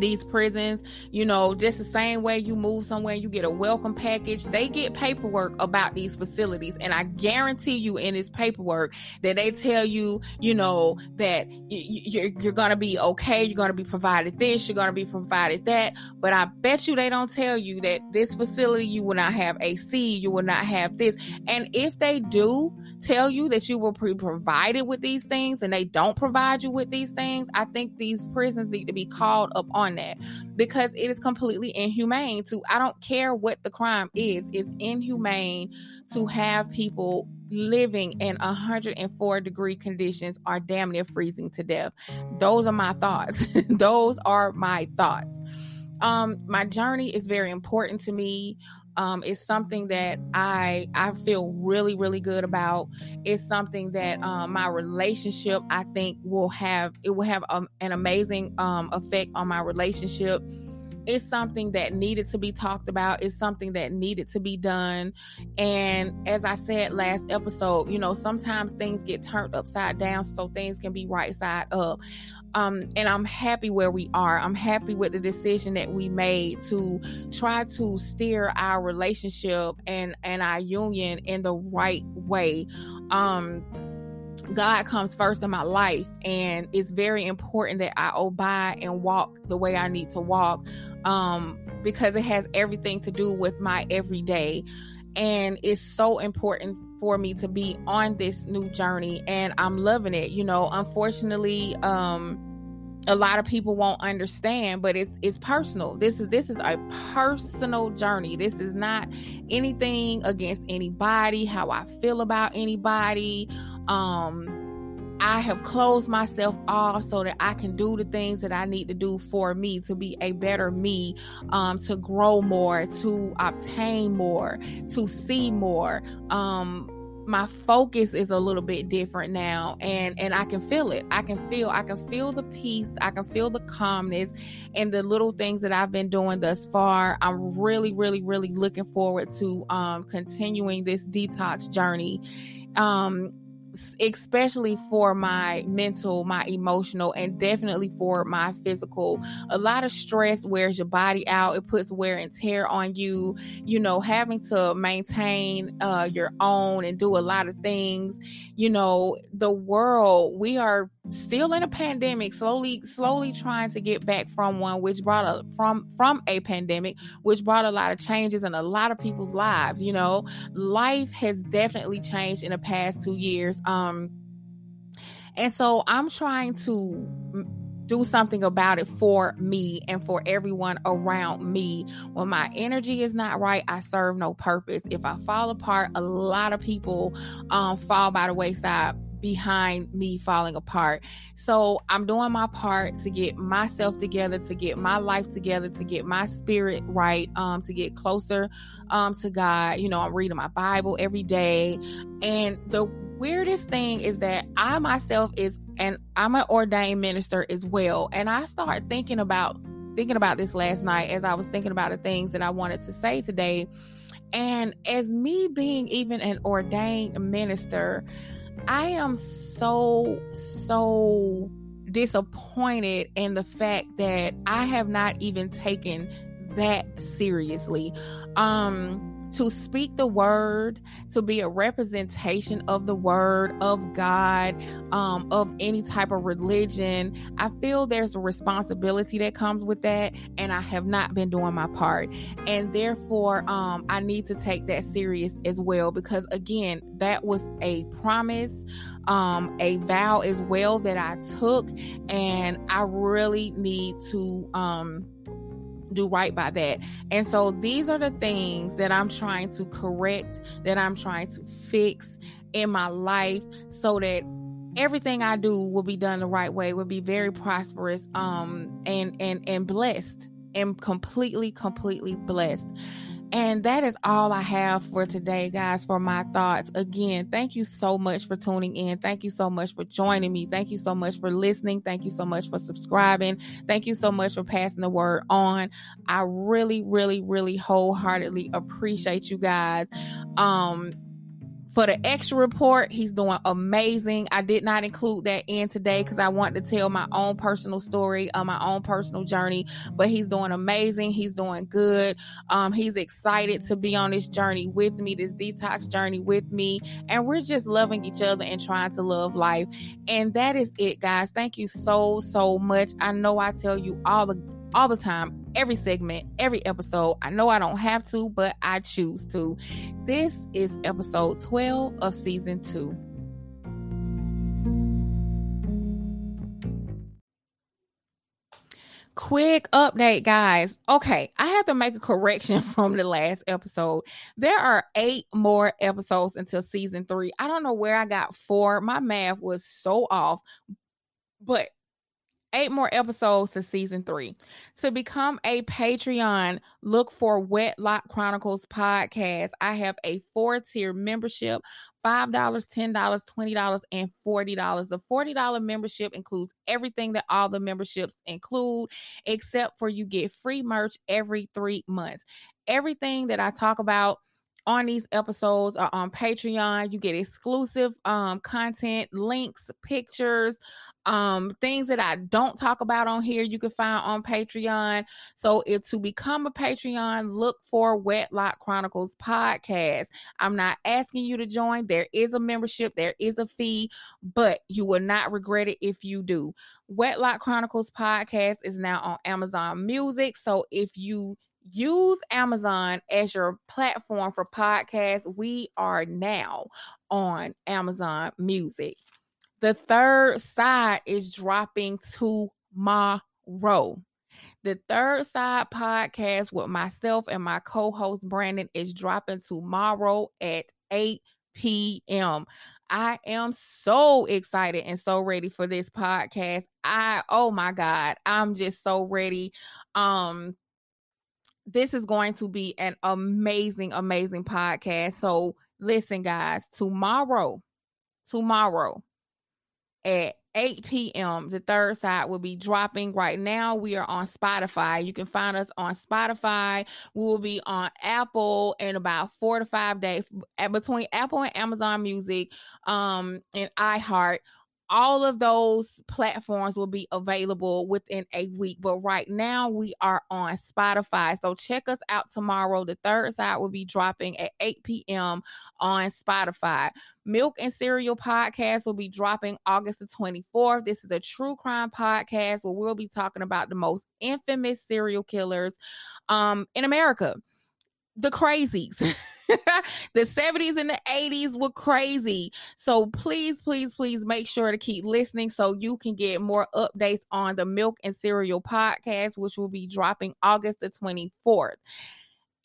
these prisons, you know, just the same way you move somewhere, you get a welcome package. They get paperwork about these facilities, and I guarantee you, in this paperwork, that they tell you, you know, that you're, you're going to be okay, you're going to be provided this, you're going to be provided that. But I bet you they don't tell you that this facility you will not have AC, you will not have this. And if they do tell you that you will be provided with these things, and they don't provide you with these things, I think these prisons need to be called up on that because it is completely inhumane to I don't care what the crime is, it's inhumane to have people living in 104 degree conditions are damn near freezing to death. Those are my thoughts. Those are my thoughts. Um, my journey is very important to me um, is something that I I feel really really good about. It's something that um, my relationship I think will have it will have um, an amazing um, effect on my relationship. It's something that needed to be talked about. It's something that needed to be done. And as I said last episode, you know, sometimes things get turned upside down so things can be right side up um, and I'm happy where we are. I'm happy with the decision that we made to try to steer our relationship and and our union in the right way. Um, God comes first in my life, and it's very important that I obey and walk the way I need to walk um, because it has everything to do with my everyday. And it's so important for me to be on this new journey and I'm loving it. You know, unfortunately, um a lot of people won't understand but it's it's personal this is this is a personal journey this is not anything against anybody how i feel about anybody um I have closed myself off so that I can do the things that I need to do for me to be a better me, um, to grow more, to obtain more, to see more. Um, my focus is a little bit different now and and I can feel it. I can feel I can feel the peace, I can feel the calmness and the little things that I've been doing thus far. I'm really really really looking forward to um continuing this detox journey. Um especially for my mental, my emotional, and definitely for my physical. A lot of stress wears your body out, it puts wear and tear on you. You know, having to maintain uh, your own and do a lot of things. You know, the world, we are still in a pandemic slowly slowly trying to get back from one which brought a from from a pandemic which brought a lot of changes in a lot of people's lives you know life has definitely changed in the past 2 years um and so i'm trying to do something about it for me and for everyone around me. When my energy is not right, I serve no purpose. If I fall apart, a lot of people um, fall by the wayside behind me falling apart. So I'm doing my part to get myself together, to get my life together, to get my spirit right, um, to get closer um, to God. You know, I'm reading my Bible every day. And the weirdest thing is that I myself is and I'm an ordained minister as well. And I start thinking about thinking about this last night as I was thinking about the things that I wanted to say today. And as me being even an ordained minister, I am so, so disappointed in the fact that I have not even taken that seriously. Um, to speak the word, to be a representation of the word of God, um, of any type of religion. I feel there's a responsibility that comes with that, and I have not been doing my part. And therefore, um, I need to take that serious as well because, again, that was a promise, um, a vow as well that I took, and I really need to. Um, do right by that. And so these are the things that I'm trying to correct, that I'm trying to fix in my life so that everything I do will be done the right way, will be very prosperous um and and and blessed and completely completely blessed. And that is all I have for today, guys, for my thoughts. Again, thank you so much for tuning in. Thank you so much for joining me. Thank you so much for listening. Thank you so much for subscribing. Thank you so much for passing the word on. I really, really, really wholeheartedly appreciate you guys. Um, for the extra report, he's doing amazing. I did not include that in today because I want to tell my own personal story, uh, my own personal journey. But he's doing amazing. He's doing good. Um, he's excited to be on this journey with me, this detox journey with me, and we're just loving each other and trying to love life. And that is it, guys. Thank you so so much. I know I tell you all the all the time, every segment, every episode. I know I don't have to, but I choose to. This is episode 12 of season two. Quick update, guys. Okay, I have to make a correction from the last episode. There are eight more episodes until season three. I don't know where I got four. My math was so off, but eight more episodes to season three. To become a Patreon, look for Wedlock Chronicles podcast. I have a four tier membership $5, $10, $20, and $40. The $40 membership includes everything that all the memberships include, except for you get free merch every three months. Everything that I talk about on these episodes are on Patreon. You get exclusive um, content, links, pictures, um, things that I don't talk about on here. You can find on Patreon. So, if to become a Patreon, look for Wedlock Chronicles podcast. I'm not asking you to join. There is a membership, there is a fee, but you will not regret it if you do. Wedlock Chronicles podcast is now on Amazon Music. So, if you use Amazon as your platform for podcasts. We are now on Amazon Music. The third side is dropping tomorrow. The third side podcast with myself and my co host Brandon is dropping tomorrow at 8 p.m. I am so excited and so ready for this podcast. I oh my god, I'm just so ready. Um this is going to be an amazing, amazing podcast. So listen, guys, tomorrow, tomorrow at 8 p.m. The third side will be dropping right now. We are on Spotify. You can find us on Spotify. We will be on Apple in about four to five days between Apple and Amazon Music um, and iHeart all of those platforms will be available within a week. But right now, we are on Spotify. So check us out tomorrow. The third side will be dropping at 8 p.m. on Spotify. Milk and Cereal podcast will be dropping August the 24th. This is a true crime podcast where we'll be talking about the most infamous serial killers um, in America, the crazies. the 70s and the 80s were crazy. So please, please, please make sure to keep listening so you can get more updates on the Milk and Cereal podcast, which will be dropping August the 24th.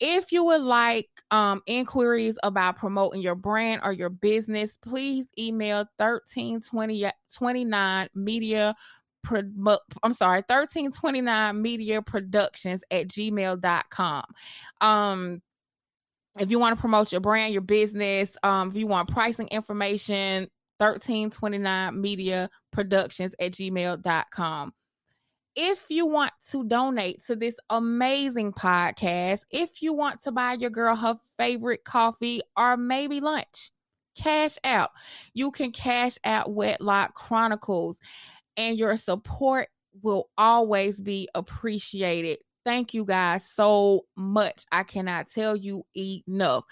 If you would like um, inquiries about promoting your brand or your business, please email 1329 media I'm sorry, 1329 media productions at gmail.com. Um, if you want to promote your brand, your business, um, if you want pricing information, 1329 media productions at gmail.com. If you want to donate to this amazing podcast, if you want to buy your girl her favorite coffee or maybe lunch, cash out. You can cash out Wedlock Chronicles, and your support will always be appreciated. Thank you guys so much. I cannot tell you enough.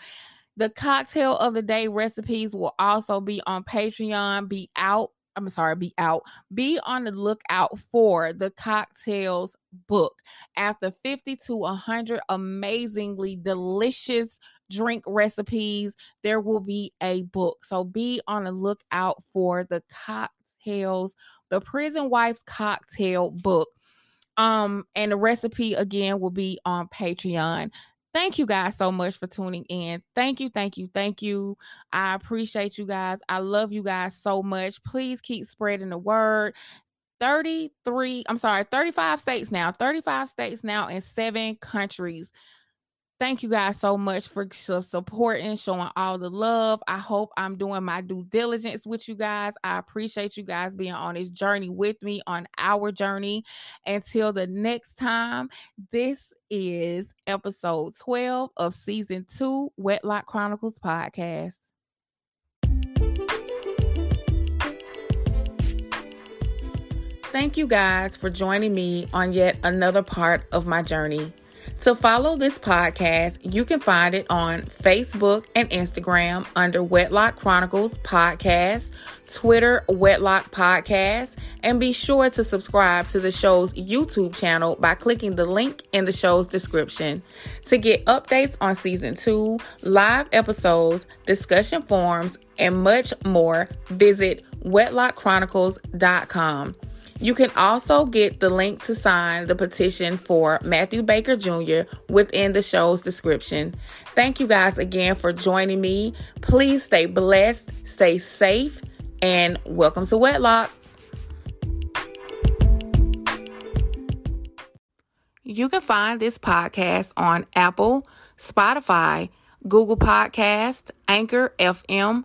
The cocktail of the day recipes will also be on Patreon. Be out. I'm sorry, be out. Be on the lookout for the cocktails book. After 50 to 100 amazingly delicious drink recipes, there will be a book. So be on the lookout for the cocktails, the Prison Wife's Cocktail book. Um, and the recipe again will be on Patreon. Thank you guys so much for tuning in. Thank you, thank you, thank you. I appreciate you guys. I love you guys so much. Please keep spreading the word. 33, I'm sorry, 35 states now, 35 states now, and seven countries. Thank you guys so much for uh, supporting, showing all the love. I hope I'm doing my due diligence with you guys. I appreciate you guys being on this journey with me on our journey. Until the next time, this is episode 12 of season two, Wedlock Chronicles podcast. Thank you guys for joining me on yet another part of my journey. To follow this podcast, you can find it on Facebook and Instagram under Wedlock Chronicles Podcast, Twitter Wedlock Podcast, and be sure to subscribe to the show's YouTube channel by clicking the link in the show's description. To get updates on season two, live episodes, discussion forums, and much more, visit wedlockchronicles.com. You can also get the link to sign the petition for Matthew Baker Jr. within the show's description. Thank you guys again for joining me. Please stay blessed, stay safe, and welcome to Wedlock. You can find this podcast on Apple, Spotify, Google Podcast, Anchor FM,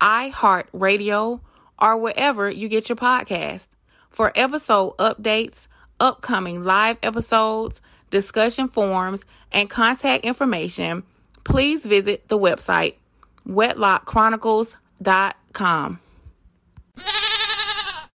iHeartRadio, or wherever you get your podcast. For episode updates, upcoming live episodes, discussion forums, and contact information, please visit the website wedlockchronicles.com.